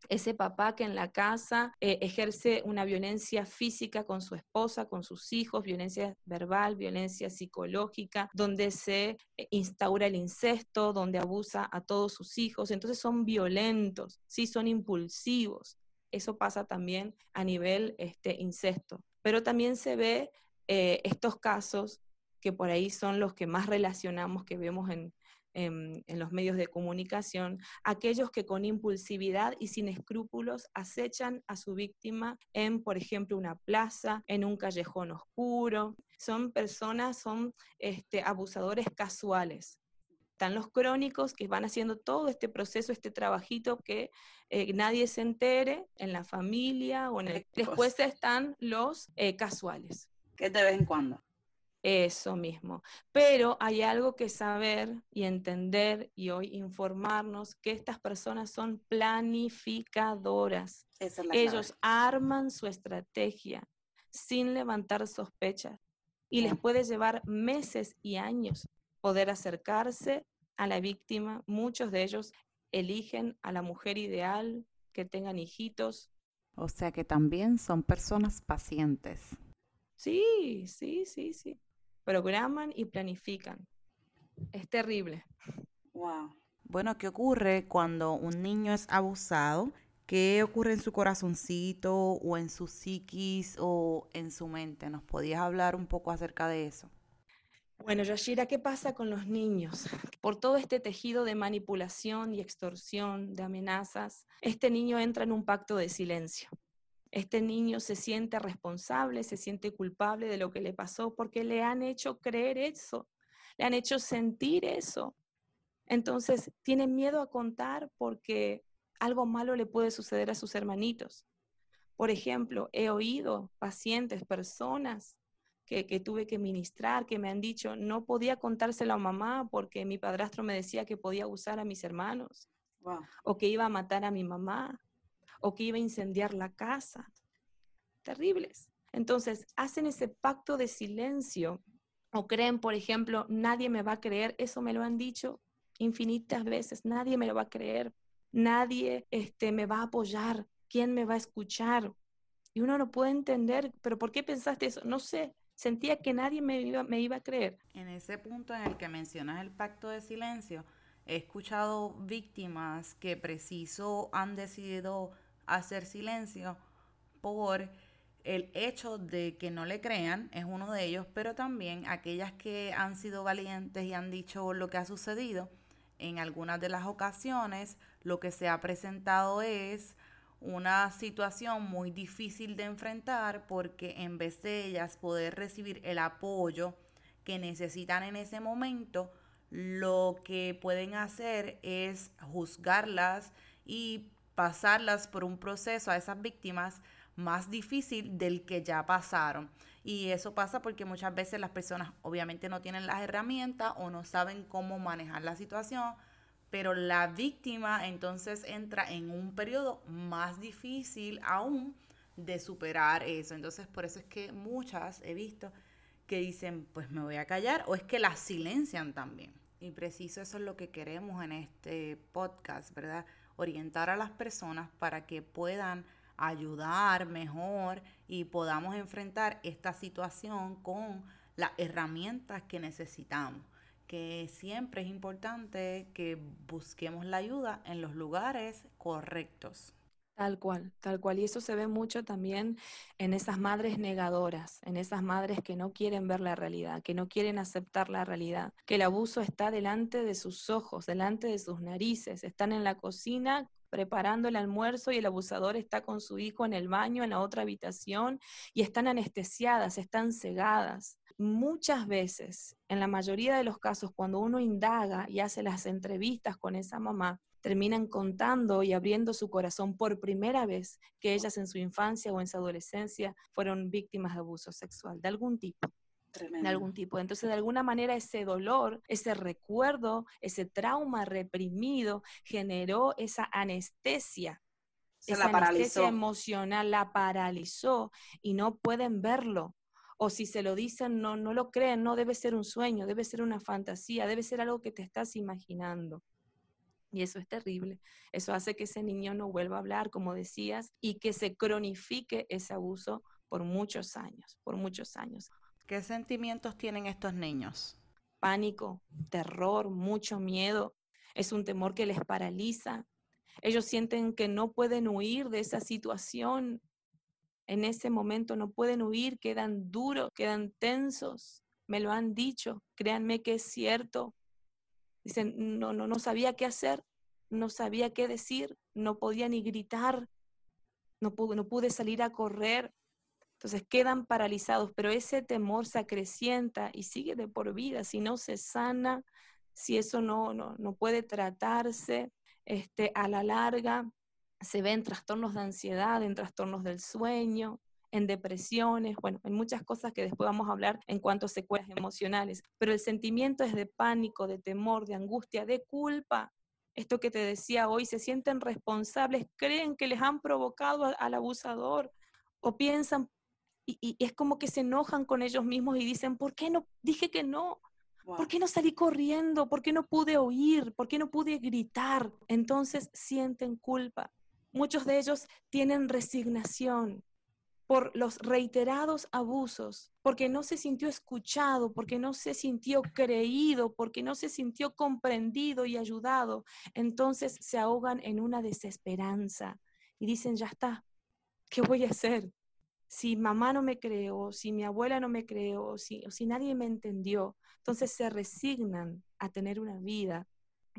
ese papá que en la casa eh, ejerce una violencia física con su esposa, con sus hijos, violencia verbal, violencia psicológica, donde se eh, instaura el incesto, donde abusa a todos sus hijos. Entonces son violentos, sí, son impulsivos. Eso pasa también a nivel este, incesto. Pero también se ve eh, estos casos que por ahí son los que más relacionamos, que vemos en, en, los medios de comunicación, aquellos que con impulsividad y sin escrúpulos acechan a su víctima en, por ejemplo, una plaza, en un callejón oscuro. Son personas, son este, abusadores casuales. Están los crónicos que van haciendo todo este proceso, este trabajito que eh, nadie se entere en la familia o en el... Después están los eh, casuales. Que de vez en cuando. Eso mismo. Pero hay algo que saber y entender y hoy informarnos que estas personas son planificadoras. Ellos arman su estrategia sin levantar sospechas y les puede llevar meses y años poder acercarse a la víctima. Muchos de ellos eligen a la mujer ideal, que tengan hijitos. O sea que también son personas pacientes. Sí, sí, sí, sí programan y planifican. Es terrible. Wow. Bueno, ¿qué ocurre cuando un niño es abusado? ¿Qué ocurre en su corazoncito o en su psiquis o en su mente? ¿Nos podías hablar un poco acerca de eso? Bueno, Yashira, ¿qué pasa con los niños? Por todo este tejido de manipulación y extorsión, de amenazas, este niño entra en un pacto de silencio. Este niño se siente responsable, se siente culpable de lo que le pasó porque le han hecho creer eso, le han hecho sentir eso. Entonces, tiene miedo a contar porque algo malo le puede suceder a sus hermanitos. Por ejemplo, he oído pacientes, personas que, tuve que ministrar, que me han dicho, no podía contárselo a mamá porque mi padrastro me decía que podía usar a mis hermanos o que iba a matar a mi mamá o que iba a incendiar la casa. Terribles. Entonces, hacen ese pacto de silencio o creen, por ejemplo, nadie me va a creer, eso me lo han dicho infinitas veces, nadie me lo va a creer, nadie este, me va a apoyar, ¿quién me va a escuchar? Y uno no puede entender, pero ¿por qué pensaste eso? No sé, sentía que nadie me iba, me iba a creer. En ese punto en el que mencionas el pacto de silencio, he escuchado víctimas que preciso han decidido hacer silencio por el hecho de que no le crean, es uno de ellos, pero también aquellas que han sido valientes y han dicho lo que ha sucedido. En algunas de las ocasiones lo que se ha presentado es una situación muy difícil de enfrentar porque en vez de ellas poder recibir el apoyo que necesitan en ese momento, lo que pueden hacer es juzgarlas y pasarlas por un proceso a esas víctimas más difícil del que ya pasaron. Y eso pasa porque muchas veces las personas obviamente no tienen las herramientas o no saben cómo manejar la situación, pero la víctima entonces entra en un periodo más difícil aún de superar eso. Entonces por eso es que muchas he visto que dicen, pues me voy a callar, o es que las silencian también. Y preciso eso es lo que queremos en este podcast, ¿verdad? Orientar a las personas para que puedan ayudar mejor y podamos enfrentar esta situación con las herramientas que necesitamos. Que siempre es importante que busquemos la ayuda en los lugares correctos. Tal cual, tal cual. Y eso se ve mucho también en esas madres negadoras, en esas madres que no quieren ver la realidad, que no quieren aceptar la realidad, que el abuso está delante de sus ojos, delante de sus narices, están en la cocina preparando el almuerzo y el abusador está con su hijo en el baño, en la otra habitación, y están anestesiadas, están cegadas. muchas veces, en la mayoría de los casos, cuando uno indaga y hace las entrevistas con esa mamá, terminan contando y abriendo su corazón por primera vez que ellas en su infancia o en su adolescencia fueron víctimas de abuso sexual de algún tipo. De algún tipo. Entonces, de alguna manera, ese dolor, ese recuerdo, ese trauma reprimido generó esa anestesia esa anestesia emocional la paralizó y no pueden verlo. O si se lo dicen, no, no lo creen, no debe ser un sueño, debe ser una fantasía, debe ser algo que te estás imaginando. Y eso es terrible. Eso hace que ese niño no vuelva a hablar, como decías, y que se cronifique ese abuso por muchos años, por muchos años. ¿Qué sentimientos tienen estos niños? Pánico, terror, mucho miedo. Es un temor que les paraliza, ellos sienten que no pueden huir de esa situación. En ese momento no pueden huir, quedan duros, quedan tensos. Me lo han dicho, créanme que es cierto. Dicen, no, no, no sabía qué hacer, no sabía qué decir, no podía ni gritar, no pude, no pude salir a correr. Entonces quedan paralizados, pero ese temor se acrecienta y sigue de por vida. Si no se sana, si eso no, no, no puede tratarse, este, a la larga se ven trastornos de ansiedad, en trastornos del sueño, en depresiones, bueno, en muchas cosas que después vamos a hablar en cuanto a secuelas emocionales, pero el sentimiento es de pánico, de temor, de angustia, de culpa. Esto que te decía hoy, se sienten responsables, creen que les han provocado al abusador o piensan, y, y, es como que se enojan con ellos mismos y dicen, ¿por qué no? Dije que no, ¿Por qué no salí corriendo? ¿Por qué no pude oír? ¿Por qué no pude gritar? Entonces sienten culpa. Muchos de ellos tienen resignación por los reiterados abusos, porque no se sintió escuchado, porque no se sintió creído, porque no se sintió comprendido y ayudado. Entonces se ahogan en una desesperanza y dicen, ya está, ¿qué voy a hacer? si mamá no me creó, si mi abuela no me creó, si, si nadie me entendió, entonces se resignan a tener una vida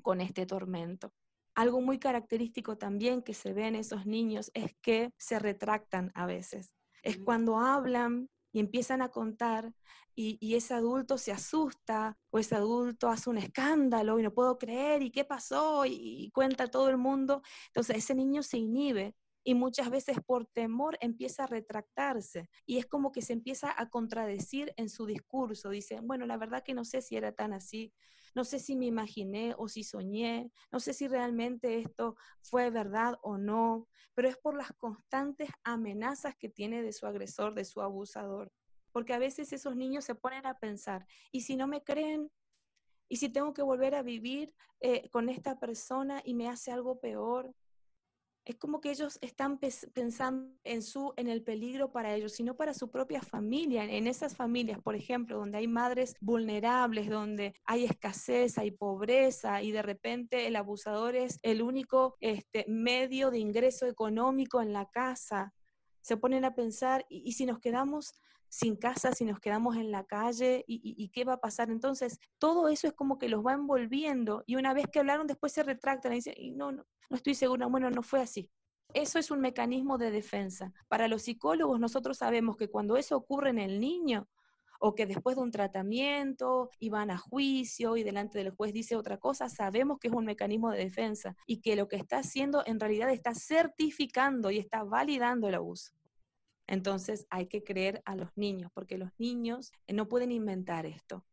con este tormento. Algo muy característico también que se ve en esos niños es que se retractan a veces. Es cuando hablan y empiezan a contar y, y, ese adulto se asusta o ese adulto hace un escándalo y no puedo creer y qué pasó y, y cuenta todo el mundo. Entonces ese niño se inhibe y muchas veces por temor empieza a retractarse y es como que se empieza a contradecir en su discurso. Dice, bueno, la verdad que no sé si era tan así, no sé si me imaginé o si soñé, no sé si realmente esto fue verdad o no, pero es por las constantes amenazas que tiene de su agresor, de su abusador. Porque a veces esos niños se ponen a pensar, ¿y si no me creen? ¿Y si tengo que volver a vivir eh, con esta persona y me hace algo peor? Es como que ellos están pensando en, su, en el peligro para ellos, sino para su propia familia. En esas familias, por ejemplo, donde hay madres vulnerables, donde hay escasez, hay pobreza y de repente el abusador es el único este, medio de ingreso económico en la casa, se ponen a pensar, ¿y, si nos quedamos sin casa, si nos quedamos en la calle, ¿y, qué va a pasar? Entonces, todo eso es como que los va envolviendo y una vez que hablaron, después se retractan y dicen, no, no, no estoy segura, bueno, no fue así. Eso es un mecanismo de defensa. Para los psicólogos, nosotros sabemos que cuando eso ocurre en el niño, o que después de un tratamiento y van a juicio y delante del juez dice otra cosa, sabemos que es un mecanismo de defensa y que lo que está haciendo en realidad está certificando y está validando el abuso. Entonces hay que creer a los niños, porque los niños no pueden inventar esto.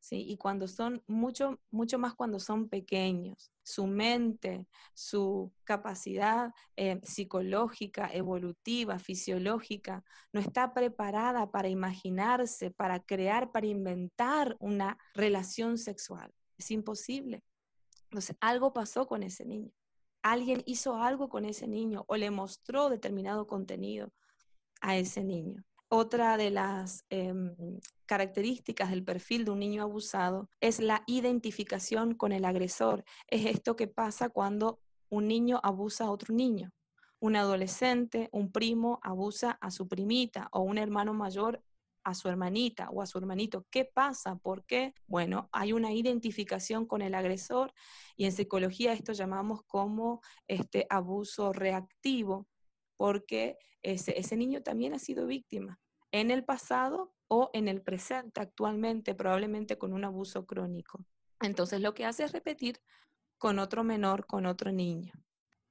¿sí? Y cuando son, mucho, mucho más cuando son pequeños, su mente, su capacidad eh, psicológica, evolutiva, fisiológica, no está preparada para imaginarse, para crear, para inventar una relación sexual. Es imposible. Entonces, algo pasó con ese niño. Alguien hizo algo con ese niño o le mostró determinado contenido a ese niño. Otra de las em, características del perfil de un niño abusado es la identificación con el agresor. Es esto que pasa cuando un niño abusa a otro niño. Un adolescente, un primo abusa a su primita o un hermano mayor a su hermanita o a su hermanito. ¿Qué pasa? ¿Por qué? Bueno, hay una identificación con el agresor y en psicología esto llamamos como este abuso reactivo porque ese, niño también ha sido víctima en el pasado o en el presente actualmente, probablemente con un abuso crónico. Entonces lo que hace es repetir con otro menor, con otro niño.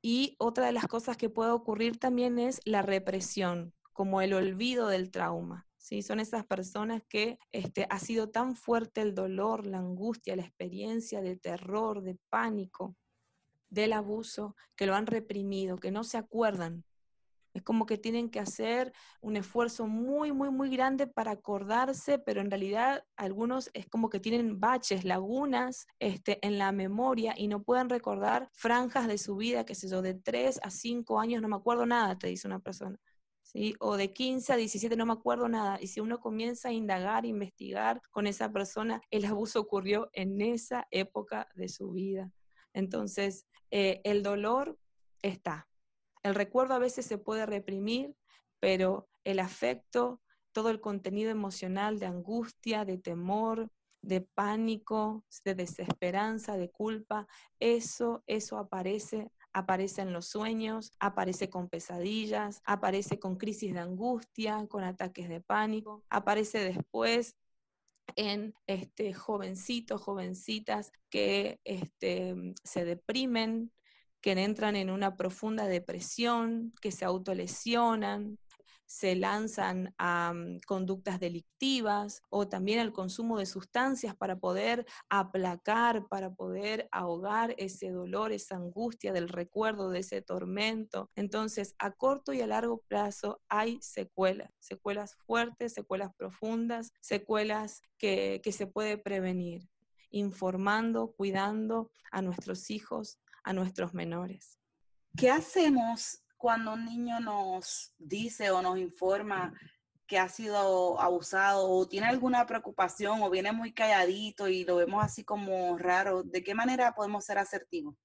Y otra de las cosas que puede ocurrir también es la represión, como el olvido del trauma. ¿sí? Son esas personas que este, ha sido tan fuerte el dolor, la angustia, la experiencia de terror, de pánico, del abuso, que lo han reprimido, que no se acuerdan es como que tienen que hacer un esfuerzo muy, muy, muy grande para acordarse, pero en realidad algunos es como que tienen baches, lagunas este, en la memoria y no pueden recordar franjas de su vida, qué sé yo, de 3 a 5 años, no me acuerdo nada, te dice una persona. ¿Sí? O de 15 a 17 no me acuerdo nada. Y si uno comienza a indagar, investigar con esa persona, el abuso ocurrió en esa época de su vida. Entonces, eh, el dolor está, el recuerdo a veces se puede reprimir, pero el afecto, todo el contenido emocional de angustia, de temor, de pánico, de desesperanza, de culpa, eso, eso aparece, aparece en los sueños, aparece con pesadillas, aparece con crisis de angustia, con ataques de pánico, aparece después en este, jovencitos, jovencitas que este, se deprimen, que entran en una profunda depresión, que se autolesionan, se lanzan a mm, conductas delictivas o también al consumo de sustancias para poder aplacar, para poder ahogar ese dolor, esa angustia del recuerdo de ese tormento. Entonces, a corto y a largo plazo hay secuelas, secuelas fuertes, secuelas profundas, secuelas que, que se puede prevenir informando, cuidando a nuestros hijos, a nuestros menores. ¿Qué hacemos cuando un niño nos dice o nos informa que ha sido abusado o tiene alguna preocupación o viene muy calladito y lo vemos así como raro? ¿De qué manera podemos ser asertivos?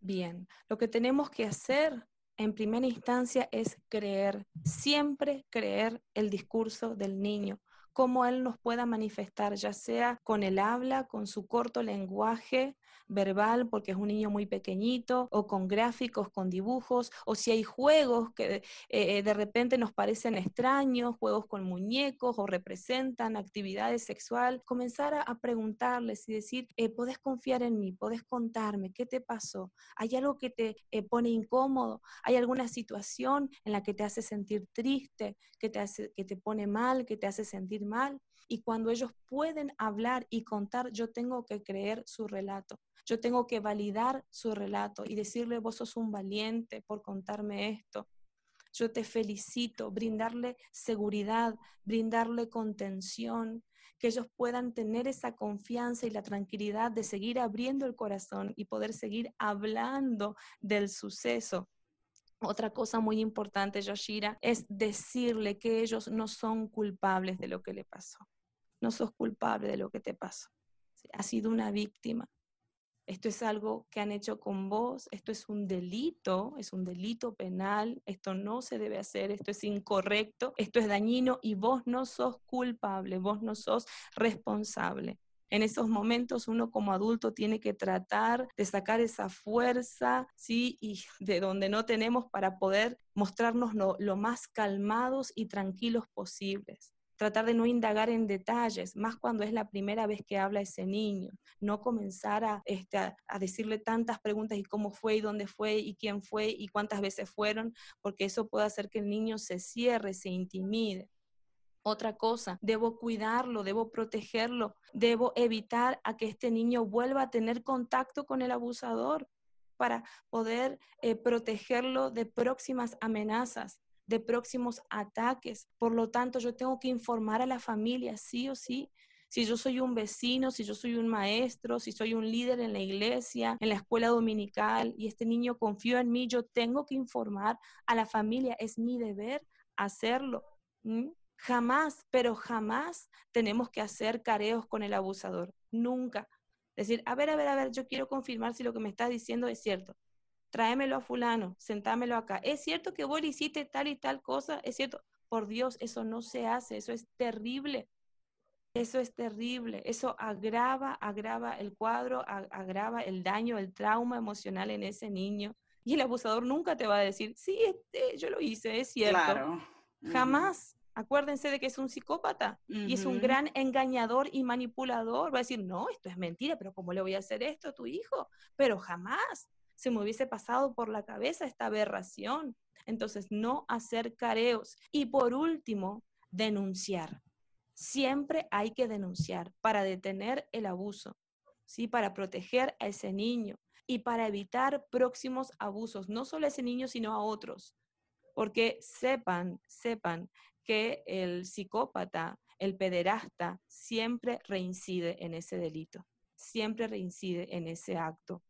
Bien, lo que tenemos que hacer en primera instancia es creer, siempre creer el discurso del niño cómo él nos pueda manifestar, ya sea con el habla, con su corto lenguaje verbal, porque es un niño muy pequeñito, o con gráficos, con dibujos, o si hay juegos que eh, eh, de repente nos parecen extraños, juegos con muñecos o representan actividades sexual, comenzar a, preguntarles y decir, eh, ¿podés confiar en mí? ¿Podés contarme? ¿Qué te pasó? ¿Hay algo que te pone incómodo? ¿Hay alguna situación en la que te hace sentir triste, que te, hace, que te pone mal, que te hace sentir mal. Y cuando ellos pueden hablar y contar, yo tengo que creer su relato. Yo tengo que validar su relato y decirle, vos sos un valiente por contarme esto. Yo te felicito, brindarle seguridad, brindarle contención, que ellos puedan tener esa confianza y la tranquilidad de seguir abriendo el corazón y poder seguir hablando del suceso otra cosa muy importante, Yoshira, es decirle que ellos no son culpables de lo que le pasó. No sos culpable de lo que te pasó. Has sido una víctima. Esto es algo que han hecho con vos, esto es un delito, es un delito penal, esto no se debe hacer, esto es incorrecto, esto es dañino y vos no sos culpable, vos no sos responsable en esos momentos uno como adulto tiene que tratar de sacar esa fuerza, ¿sí? Y de donde no tenemos para poder mostrarnos lo, más calmados y tranquilos posibles. Tratar de no indagar en detalles, más cuando es la primera vez que habla ese niño, no comenzar a, este, a, decirle tantas preguntas y cómo fue y dónde fue y quién fue y cuántas veces fueron, porque eso puede hacer que el niño se cierre, se intimide otra cosa, debo cuidarlo, debo protegerlo, debo evitar a que este niño vuelva a tener contacto con el abusador para poder eh, protegerlo de próximas amenazas, de próximos ataques. Por lo tanto, yo tengo que informar a la familia, sí o sí. Si yo soy un vecino, si yo soy un maestro, si soy un líder en la iglesia, en la escuela dominical y este niño confío en mí, yo tengo que informar a la familia. Es mi deber hacerlo. Jamás, pero jamás tenemos que hacer careos con el abusador. Nunca. Decir, a ver, a ver, a ver, yo quiero confirmar si lo que me estás diciendo es cierto. Tráemelo a fulano, sentámelo acá. ¿Es cierto que vos le hiciste tal y tal cosa? ¿Es cierto? Por Dios, eso no se hace, eso es terrible. Eso es terrible, eso agrava, agrava el cuadro, agrava el daño, el trauma emocional en ese niño. Y el abusador nunca te va a decir, sí, este, yo lo hice, es cierto. Claro. Jamás Acuérdense de que es un psicópata y es un gran engañador y manipulador. Va a decir, no, esto es mentira, pero ¿cómo le voy a hacer esto a tu hijo? Pero jamás se me hubiese pasado por la cabeza esta aberración. Entonces, no hacer careos. Y por último, denunciar. Siempre hay que denunciar para detener el abuso, ¿sí? para proteger a ese niño y para evitar próximos abusos, no solo a ese niño, sino a otros. Porque sepan, sepan que el psicópata, el pederasta, siempre reincide en ese delito, siempre reincide en ese acto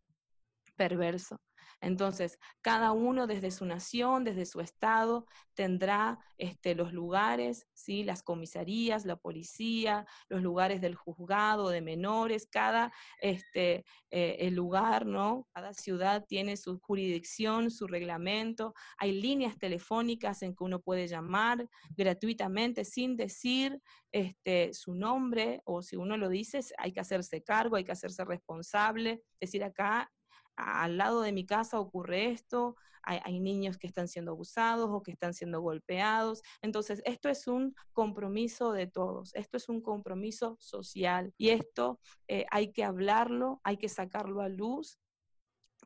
perverso. Entonces, cada uno desde su nación, desde su estado, tendrá este, los lugares, ¿sí? las comisarías, la policía, los lugares del juzgado de menores, cada este, eh, el lugar, ¿no? Cada ciudad tiene su jurisdicción, su reglamento, hay líneas telefónicas en que uno puede llamar gratuitamente sin decir este, su nombre, o si uno lo dice, hay que hacerse cargo, hay que hacerse responsable, es decir, acá al lado de mi casa ocurre esto, hay, niños que están siendo abusados o que están siendo golpeados. Entonces, esto es un compromiso de todos, esto es un compromiso social y esto eh, hay que hablarlo, hay que sacarlo a luz,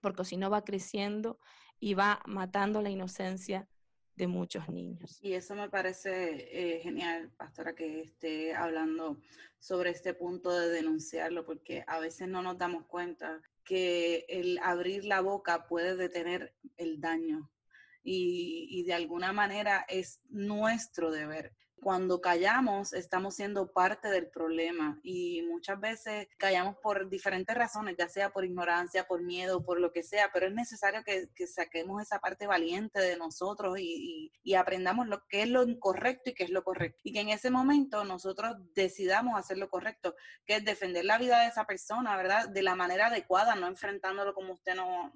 porque si no va creciendo y va matando la inocencia de muchos niños. Y eso me parece eh, genial, pastora, que esté hablando sobre este punto de denunciarlo, porque a veces no nos damos cuenta que el abrir la boca puede detener el daño y, y de alguna manera es nuestro deber cuando callamos estamos siendo parte del problema y muchas veces callamos por diferentes razones, ya sea por ignorancia, por miedo, por lo que sea, pero es necesario que, saquemos esa parte valiente de nosotros y, aprendamos lo que es lo incorrecto y qué es lo correcto. Y que en ese momento nosotros decidamos hacer lo correcto, que es defender la vida de esa persona, ¿verdad? De la manera adecuada, no enfrentándolo como usted nos,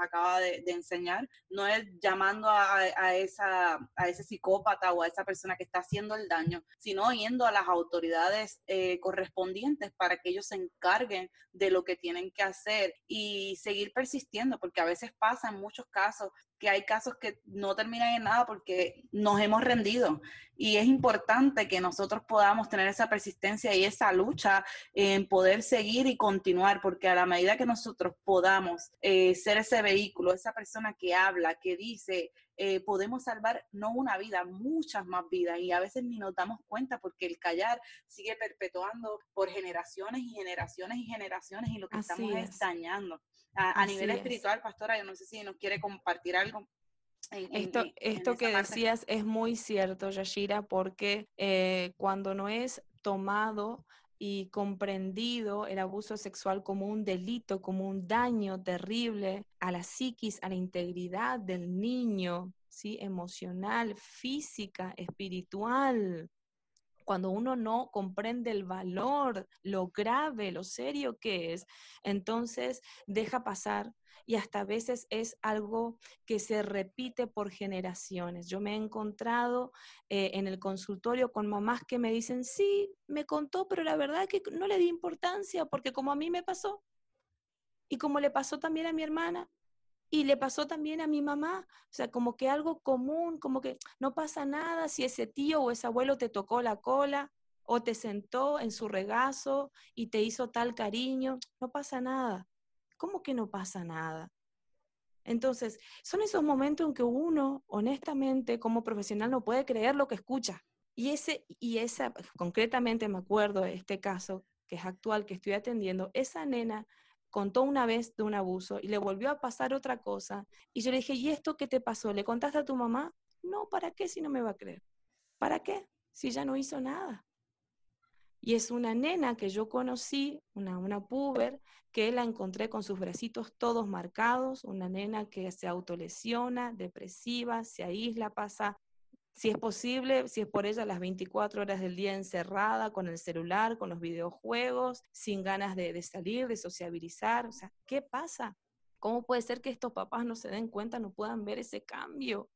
acaba de, enseñar, no es llamando a, esa, a ese psicópata o a esa persona que está haciendo el daño, sino yendo a las autoridades eh, correspondientes para que ellos se encarguen de lo que tienen que hacer y seguir persistiendo, porque a veces pasa en muchos casos que hay casos que no terminan en nada porque nos hemos rendido. Y es importante que nosotros podamos tener esa persistencia y esa lucha en poder seguir y continuar, porque a la medida que nosotros podamos eh, ser ese vehículo, esa persona que habla, que dice, eh, podemos salvar no una vida, muchas más vidas. Y a veces ni nos damos cuenta porque el callar sigue perpetuando por generaciones y generaciones y generaciones y lo que estamos es dañando. A, nivel espiritual, pastora, yo no sé si nos quiere compartir algo. esto esto que decías es muy cierto, Yashira, porque eh, cuando no es tomado y comprendido el abuso sexual como un delito, como un daño terrible a la psiquis, a la integridad del niño, ¿sí? emocional, física, espiritual, cuando uno no comprende el valor, lo grave, lo serio que es, entonces deja pasar y hasta a veces es algo que se repite por generaciones. Yo me he encontrado eh, en el consultorio con mamás que me dicen, sí, me contó, pero la verdad es que no le di importancia porque como a mí me pasó y como le pasó también a mi hermana, y le pasó también a mi mamá, o sea, como que algo común, como que no pasa nada si ese tío o ese abuelo te tocó la cola o te sentó en su regazo y te hizo tal cariño, no pasa nada. ¿Cómo que no pasa nada? Entonces, son esos momentos en que uno, honestamente, como profesional, no puede creer lo que escucha. Y ese, y esa, concretamente me acuerdo de este caso, que es actual, que estoy atendiendo, esa nena contó una vez de un abuso y le volvió a pasar otra cosa. Y yo le dije, ¿y esto qué te pasó? ¿Le contaste a tu mamá? No, ¿para qué si no me va a creer? ¿Para qué? Si ya no hizo nada. Y es una nena que yo conocí, una, una puber, que la encontré con sus bracitos todos marcados, una nena que se autolesiona, depresiva, se aísla, pasa si es posible, si es por ella, las 24 horas del día encerrada con el celular, con los videojuegos, sin ganas de, salir, de sociabilizar. O sea, ¿qué pasa? ¿Cómo puede ser que estos papás no se den cuenta, no puedan ver ese cambio?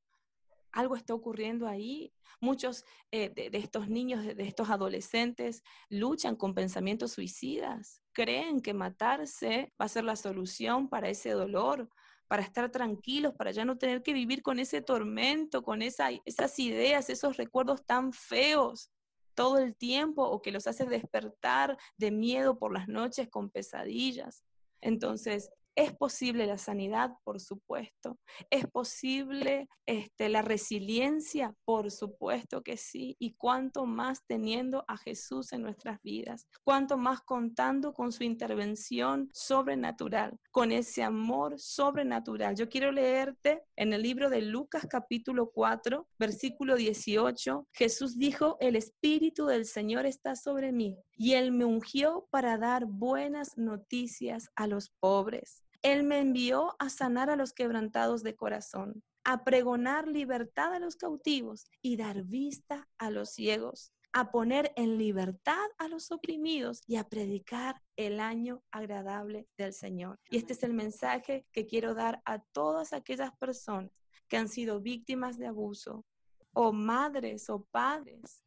Algo está ocurriendo ahí. Muchos eh, de, estos niños, de, estos adolescentes, luchan con pensamientos suicidas. Creen que matarse va a ser la solución para ese dolor, para estar tranquilos, para ya no tener que vivir con ese tormento, con esa, esas ideas, esos recuerdos tan feos todo el tiempo o que los hace despertar de miedo por las noches con pesadillas. Entonces, ¿Es posible la sanidad? Por supuesto. ¿Es posible este, la resiliencia? Por supuesto que sí. Y cuánto más teniendo a Jesús en nuestras vidas. Cuánto más contando con su intervención sobrenatural, con ese amor sobrenatural. Yo quiero leerte en el libro de Lucas capítulo 4, versículo 18. Jesús dijo, el Espíritu del Señor está sobre mí y él me ungió para dar buenas noticias a los pobres. Él me envió a sanar a los quebrantados de corazón, a pregonar libertad a los cautivos y dar vista a los ciegos, a poner en libertad a los oprimidos y a predicar el año agradable del Señor. Y este es el mensaje que quiero dar a todas aquellas personas que han sido víctimas de abuso o madres o padres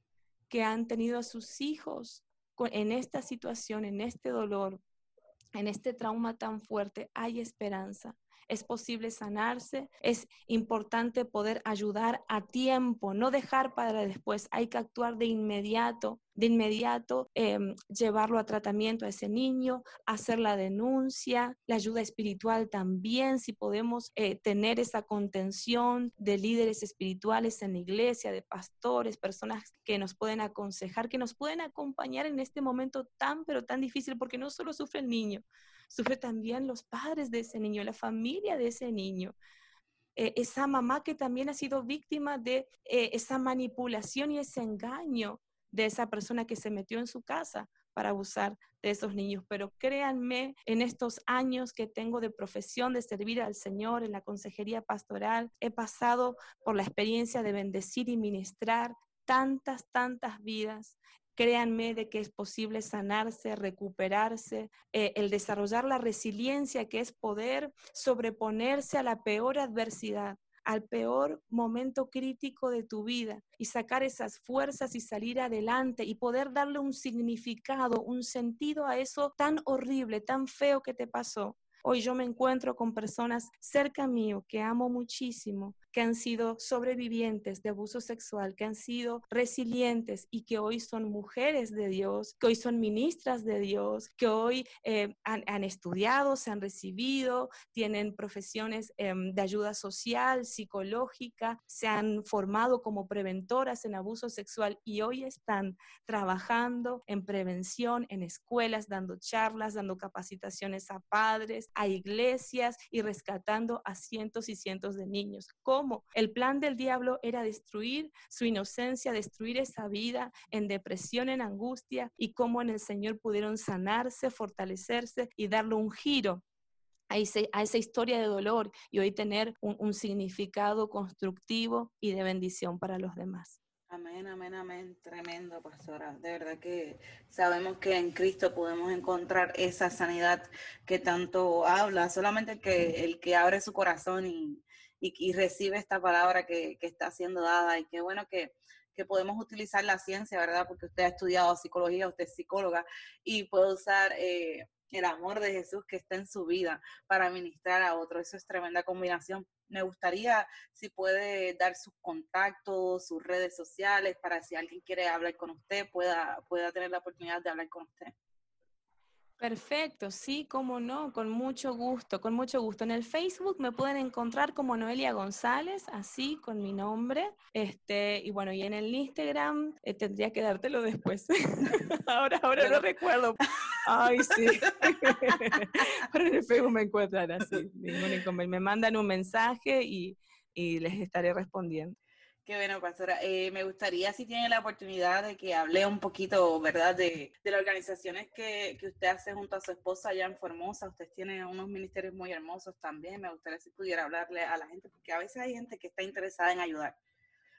que han tenido a sus hijos en esta situación, en este dolor, en este trauma tan fuerte hay esperanza. Es posible sanarse, es importante poder ayudar a tiempo, no dejar para después, hay que actuar de inmediato de inmediato em, llevarlo a tratamiento a ese niño, hacer la denuncia, la ayuda espiritual también, si podemos eh, tener esa contención de líderes espirituales en la iglesia, de pastores, personas que nos pueden aconsejar, que nos pueden acompañar en este momento tan, pero tan difícil, porque no solo sufre el niño, sufre también los padres de ese niño, la familia de ese niño. Eh, esa mamá que también ha sido víctima de eh, esa manipulación y ese engaño de esa persona que se metió en su casa para abusar de esos niños. Pero créanme, en estos años que tengo de profesión de servir al Señor en la consejería pastoral, he pasado por la experiencia de bendecir y ministrar tantas, tantas vidas. Créanme de que es posible sanarse, recuperarse, eh, el desarrollar la resiliencia que es poder sobreponerse a la peor adversidad al peor momento crítico de tu vida y sacar esas fuerzas y salir adelante y poder darle un significado, un sentido a eso tan horrible, tan feo que te pasó. Hoy yo me encuentro con personas cerca mío que amo muchísimo, que han sido sobrevivientes de abuso sexual, que han sido resilientes y que hoy son mujeres de Dios, que hoy son ministras de Dios, que hoy eh, han, estudiado, se han recibido, tienen profesiones em, de ayuda social, psicológica, se han formado como preventoras en abuso sexual y hoy están trabajando en prevención en escuelas, dando charlas, dando capacitaciones a padres, a iglesias y rescatando a cientos y cientos de niños el plan del diablo era destruir su inocencia, destruir esa vida en depresión, en angustia, y cómo en el Señor pudieron sanarse, fortalecerse y darle un giro a, esa historia de dolor y hoy tener un significado constructivo y de bendición para los demás. Amén, amén, amén. Tremendo, pastora. De verdad que sabemos que en Cristo podemos encontrar esa sanidad que tanto habla. Solamente que el que abre su corazón y, y, recibe esta palabra que, está siendo dada. Y qué bueno que, podemos utilizar la ciencia, ¿verdad? Porque usted ha estudiado psicología, usted es psicóloga y puede usar eh, el amor de Jesús que está en su vida para ministrar a otro. Eso es tremenda combinación. Me gustaría si puede dar sus contactos, sus redes sociales, para si alguien quiere hablar con usted, pueda, pueda tener la oportunidad de hablar con usted. Perfecto, sí, cómo no, con mucho gusto, con mucho gusto. En el Facebook me pueden encontrar como Noelia González, así con mi nombre. Este, y bueno, y en el Instagram eh, tendría que dártelo después. ahora, ahora no recuerdo. Ay, sí. Pero en el Facebook me encuentran así, Me mandan un mensaje y, y les estaré respondiendo. Qué bueno, pastora. Eh, me gustaría si tiene la oportunidad de que hable un poquito, ¿verdad?, de, de las organizaciones que, que, usted hace junto a su esposa allá en Formosa. Usted tiene unos ministerios muy hermosos también. Me gustaría si pudiera hablarle a la gente, porque a veces hay gente que está interesada en ayudar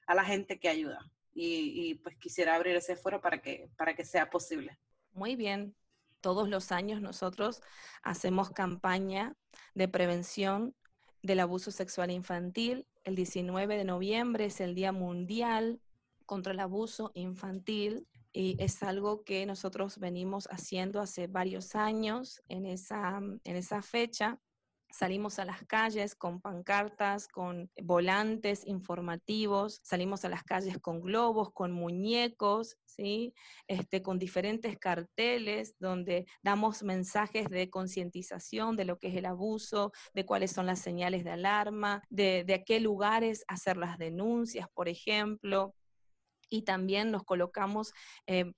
a la gente que ayuda. Y, y pues quisiera abrir ese foro para que, para que sea posible. Muy bien. Todos los años nosotros hacemos campaña de prevención del abuso sexual infantil el 19 de noviembre es el Día Mundial contra el Abuso Infantil y es algo que nosotros venimos haciendo hace varios años en esa, en esa fecha. Salimos a las calles con pancartas, con volantes informativos, salimos a las calles con globos, con muñecos, ¿sí? este, con diferentes carteles donde damos mensajes de concientización de lo que es el abuso, de cuáles son las señales de alarma, de, de a qué lugares hacer las denuncias, por ejemplo y también nos colocamos eh,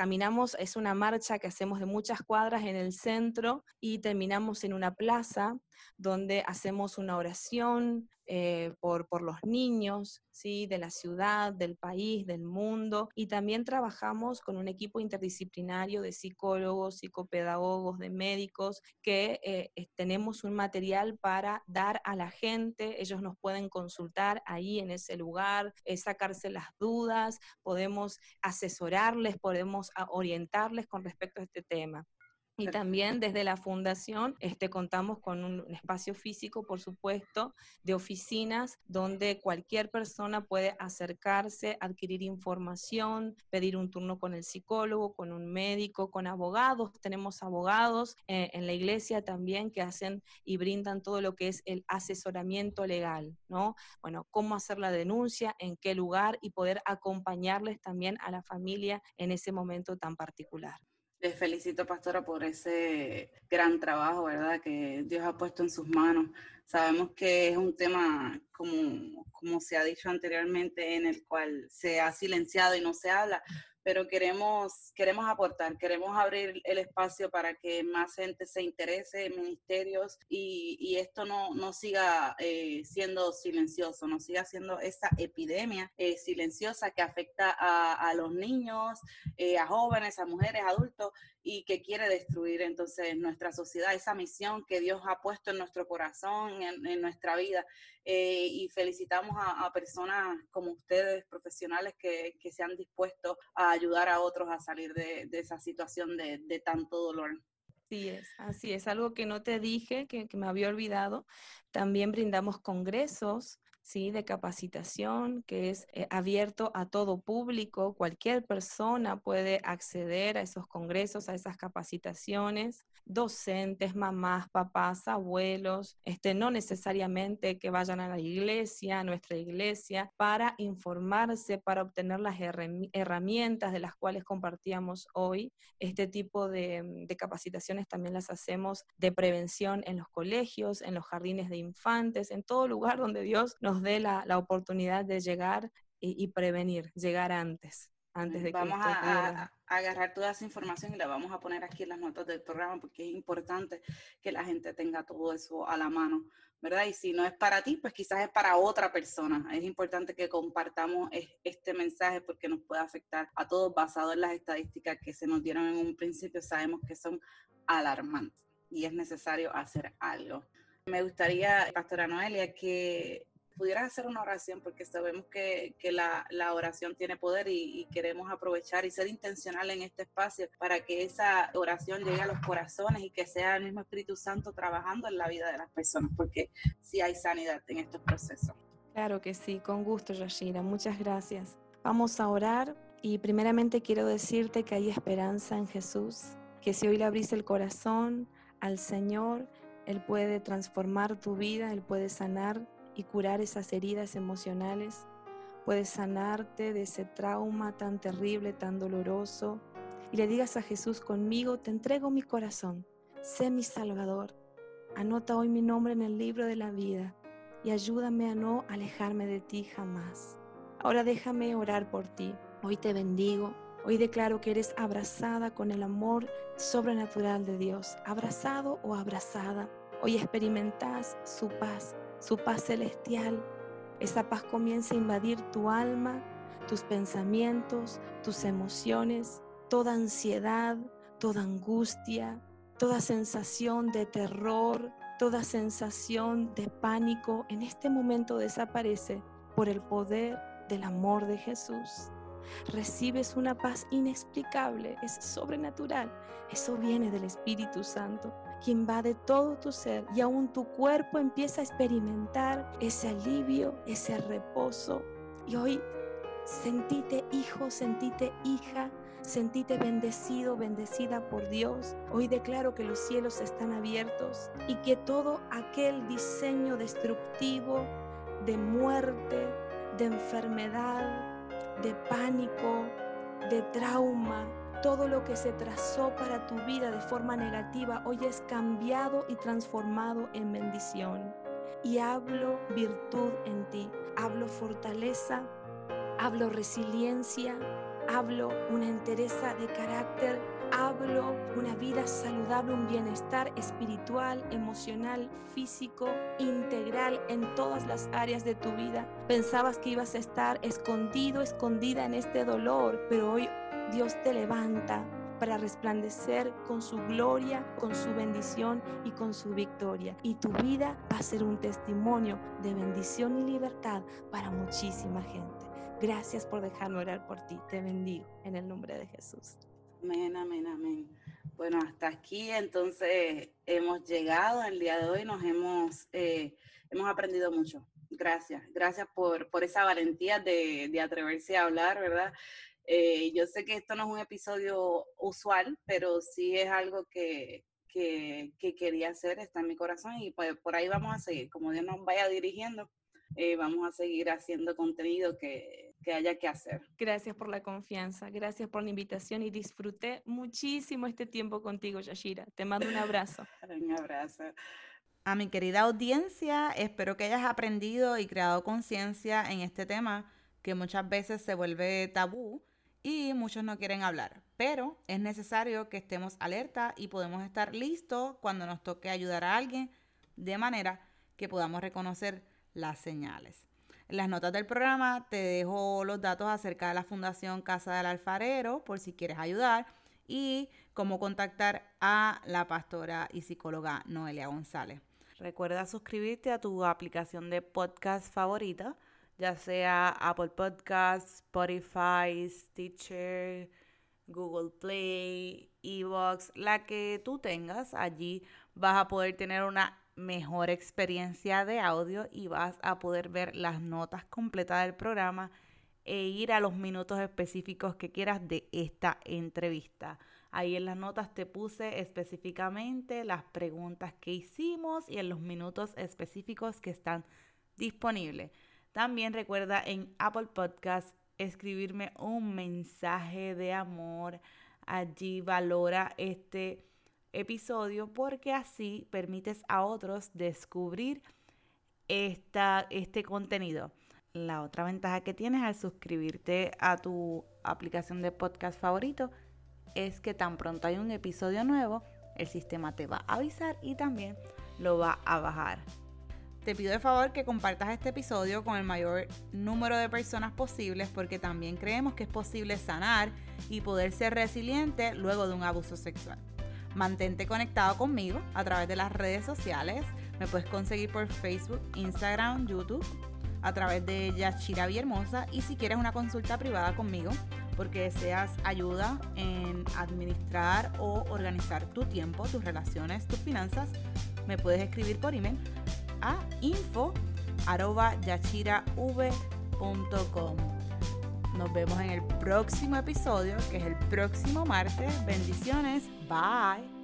caminamos, es una marcha que hacemos de muchas cuadras en el centro y terminamos en una plaza donde hacemos una oración eh, por, los niños ¿sí? de la ciudad, del país, del mundo, y también trabajamos con un equipo interdisciplinario de psicólogos, psicopedagogos, de médicos, que eh, tenemos un material para dar a la gente, ellos nos pueden consultar ahí en ese lugar, eh, sacarse las dudas, podemos asesorarles, podemos orientarles con respecto a este tema. Y también desde la fundación este, contamos con un, espacio físico, por supuesto, de oficinas donde cualquier persona puede acercarse, adquirir información, pedir un turno con el psicólogo, con un médico, con abogados. Tenemos abogados eh, en la iglesia también que hacen y brindan todo lo que es el asesoramiento legal, ¿no? Bueno, cómo hacer la denuncia, en qué lugar y poder acompañarles también a la familia en ese momento tan particular. Les felicito, pastora, por ese gran trabajo, ¿verdad?, que Dios ha puesto en sus manos. Sabemos que es un tema, como, como se ha dicho anteriormente, en el cual se ha silenciado y no se habla, pero queremos, queremos aportar, queremos abrir el espacio para que más gente se interese en ministerios y, y esto no, no siga eh, siendo silencioso, no siga siendo esa epidemia eh, silenciosa que afecta a, a los niños, eh, a jóvenes, a mujeres, adultos y que quiere destruir entonces nuestra sociedad, esa misión que Dios ha puesto en nuestro corazón, en, en nuestra vida. Eh, y felicitamos a, a, personas como ustedes, profesionales, que, que, se han dispuesto a ayudar a otros a salir de, de esa situación de, de, tanto dolor. Así es, así es, algo que no te dije, que, que me había olvidado. También brindamos congresos ¿sí? de capacitación que es eh, abierto a todo público. Cualquier persona puede acceder a esos congresos, a esas capacitaciones docentes, mamás, papás, abuelos, este, no necesariamente que vayan a la iglesia, a nuestra iglesia, para informarse, para obtener las herramientas de las cuales compartíamos hoy. Este tipo de, de capacitaciones también las hacemos de prevención en los colegios, en los jardines de infantes, en todo lugar donde Dios nos dé la, la oportunidad de llegar y, y prevenir, llegar antes antes de vamos que a, a, agarrar toda esa información y la vamos a poner aquí en las notas del programa porque es importante que la gente tenga todo eso a la mano, ¿verdad? Y si no es para ti, pues quizás es para otra persona. Es importante que compartamos este mensaje porque nos puede afectar a todos basado en las estadísticas que se nos dieron en un principio. Sabemos que son alarmantes y es necesario hacer algo. Me gustaría, Pastora Noelia, que pudieras hacer una oración, porque sabemos que, que la, la, oración tiene poder y, y, queremos aprovechar y ser intencional en este espacio para que esa oración llegue a los corazones y que sea el mismo Espíritu Santo trabajando en la vida de las personas, porque sí hay sanidad en estos procesos. Claro que sí, con gusto, Yashira. Muchas gracias. Vamos a orar y primeramente quiero decirte que hay esperanza en Jesús, que si hoy le abrís el corazón al Señor, Él puede transformar tu vida, Él puede sanar y curar esas heridas emocionales. Puedes sanarte de ese trauma tan terrible, tan doloroso. Y le digas a Jesús, conmigo te entrego mi corazón. Sé mi Salvador. Anota hoy mi nombre en el libro de la vida y ayúdame a no alejarme de ti jamás. Ahora déjame orar por ti. Hoy te bendigo. Hoy declaro que eres abrazada con el amor sobrenatural de Dios. Abrazado o abrazada. Hoy experimentas su paz, su paz celestial. Esa paz comienza a invadir tu alma, tus pensamientos, tus emociones, toda ansiedad, toda angustia, toda sensación de terror, toda sensación de pánico en este momento desaparece por el poder del amor de Jesús. Recibes una paz inexplicable, es sobrenatural. Eso viene del Espíritu Santo que invade todo tu ser y aún tu cuerpo empieza a experimentar ese alivio, ese reposo. Y hoy Sentite hijo, sentite hija, sentite bendecido, bendecida por Dios. Hoy declaro que los cielos están abiertos y que todo aquel diseño destructivo de muerte, de enfermedad, de pánico, de trauma, todo lo que se trazó para tu vida de forma negativa hoy es cambiado y transformado en bendición. Y hablo virtud en ti, hablo fortaleza, hablo resiliencia, hablo una entereza de carácter, hablo una vida saludable, un bienestar espiritual, emocional, físico, integral en todas las áreas de tu vida. Pensabas que ibas a estar escondido, escondida en este dolor, pero hoy Dios te levanta para resplandecer con su gloria, con su bendición y con su victoria. Y tu vida va a ser un testimonio de bendición y libertad para muchísima gente. Gracias por dejarme orar por ti. Te bendigo en el nombre de Jesús. Amén, amén, amén. Bueno, hasta aquí entonces hemos llegado el día de hoy, nos hemos, eh, hemos aprendido mucho. Gracias, gracias por, por esa valentía de, de atreverse a hablar, ¿verdad? Eh, yo sé que esto no es un episodio usual, pero sí es algo que, que, quería hacer, está en mi corazón y pues por ahí vamos a seguir. Como Dios nos vaya dirigiendo, eh, vamos a seguir haciendo contenido que, que haya que hacer. Gracias por la confianza, gracias por la invitación y disfruté muchísimo este tiempo contigo, Yashira. Te mando un abrazo. un abrazo. A mi querida audiencia, espero que hayas aprendido y creado conciencia en este tema que muchas veces se vuelve tabú y muchos no quieren hablar, pero es necesario que estemos alerta y podemos estar listos cuando nos toque ayudar a alguien de manera que podamos reconocer las señales. En las notas del programa te dejo los datos acerca de la Fundación Casa del Alfarero por si quieres ayudar y cómo contactar a la pastora y psicóloga Noelia González. Recuerda suscribirte a tu aplicación de podcast favorita ya sea Apple Podcasts, Spotify, Stitcher, Google Play, Evox, la que tú tengas, allí vas a poder tener una mejor experiencia de audio y vas a poder ver las notas completas del programa e ir a los minutos específicos que quieras de esta entrevista. Ahí en las notas te puse específicamente las preguntas que hicimos y en los minutos específicos que están disponibles. También recuerda en Apple Podcast escribirme un mensaje de amor. Allí valora este episodio porque así permites a otros descubrir esta, este contenido. La otra ventaja que tienes al suscribirte a tu aplicación de podcast favorito es que tan pronto hay un episodio nuevo, el sistema te va a avisar y también lo va a bajar. Te pido de favor que compartas este episodio con el mayor número de personas posibles porque también creemos que es posible sanar y poder ser resiliente luego de un abuso sexual. Mantente conectado conmigo a través de las redes sociales. Me puedes conseguir por Facebook, Instagram, YouTube, a través de Yachira Hermosa y si quieres una consulta privada conmigo porque deseas ayuda en administrar o organizar tu tiempo, tus relaciones, tus finanzas, me puedes escribir por email a info Nos vemos en el próximo episodio, que es el próximo martes. Bendiciones. Bye.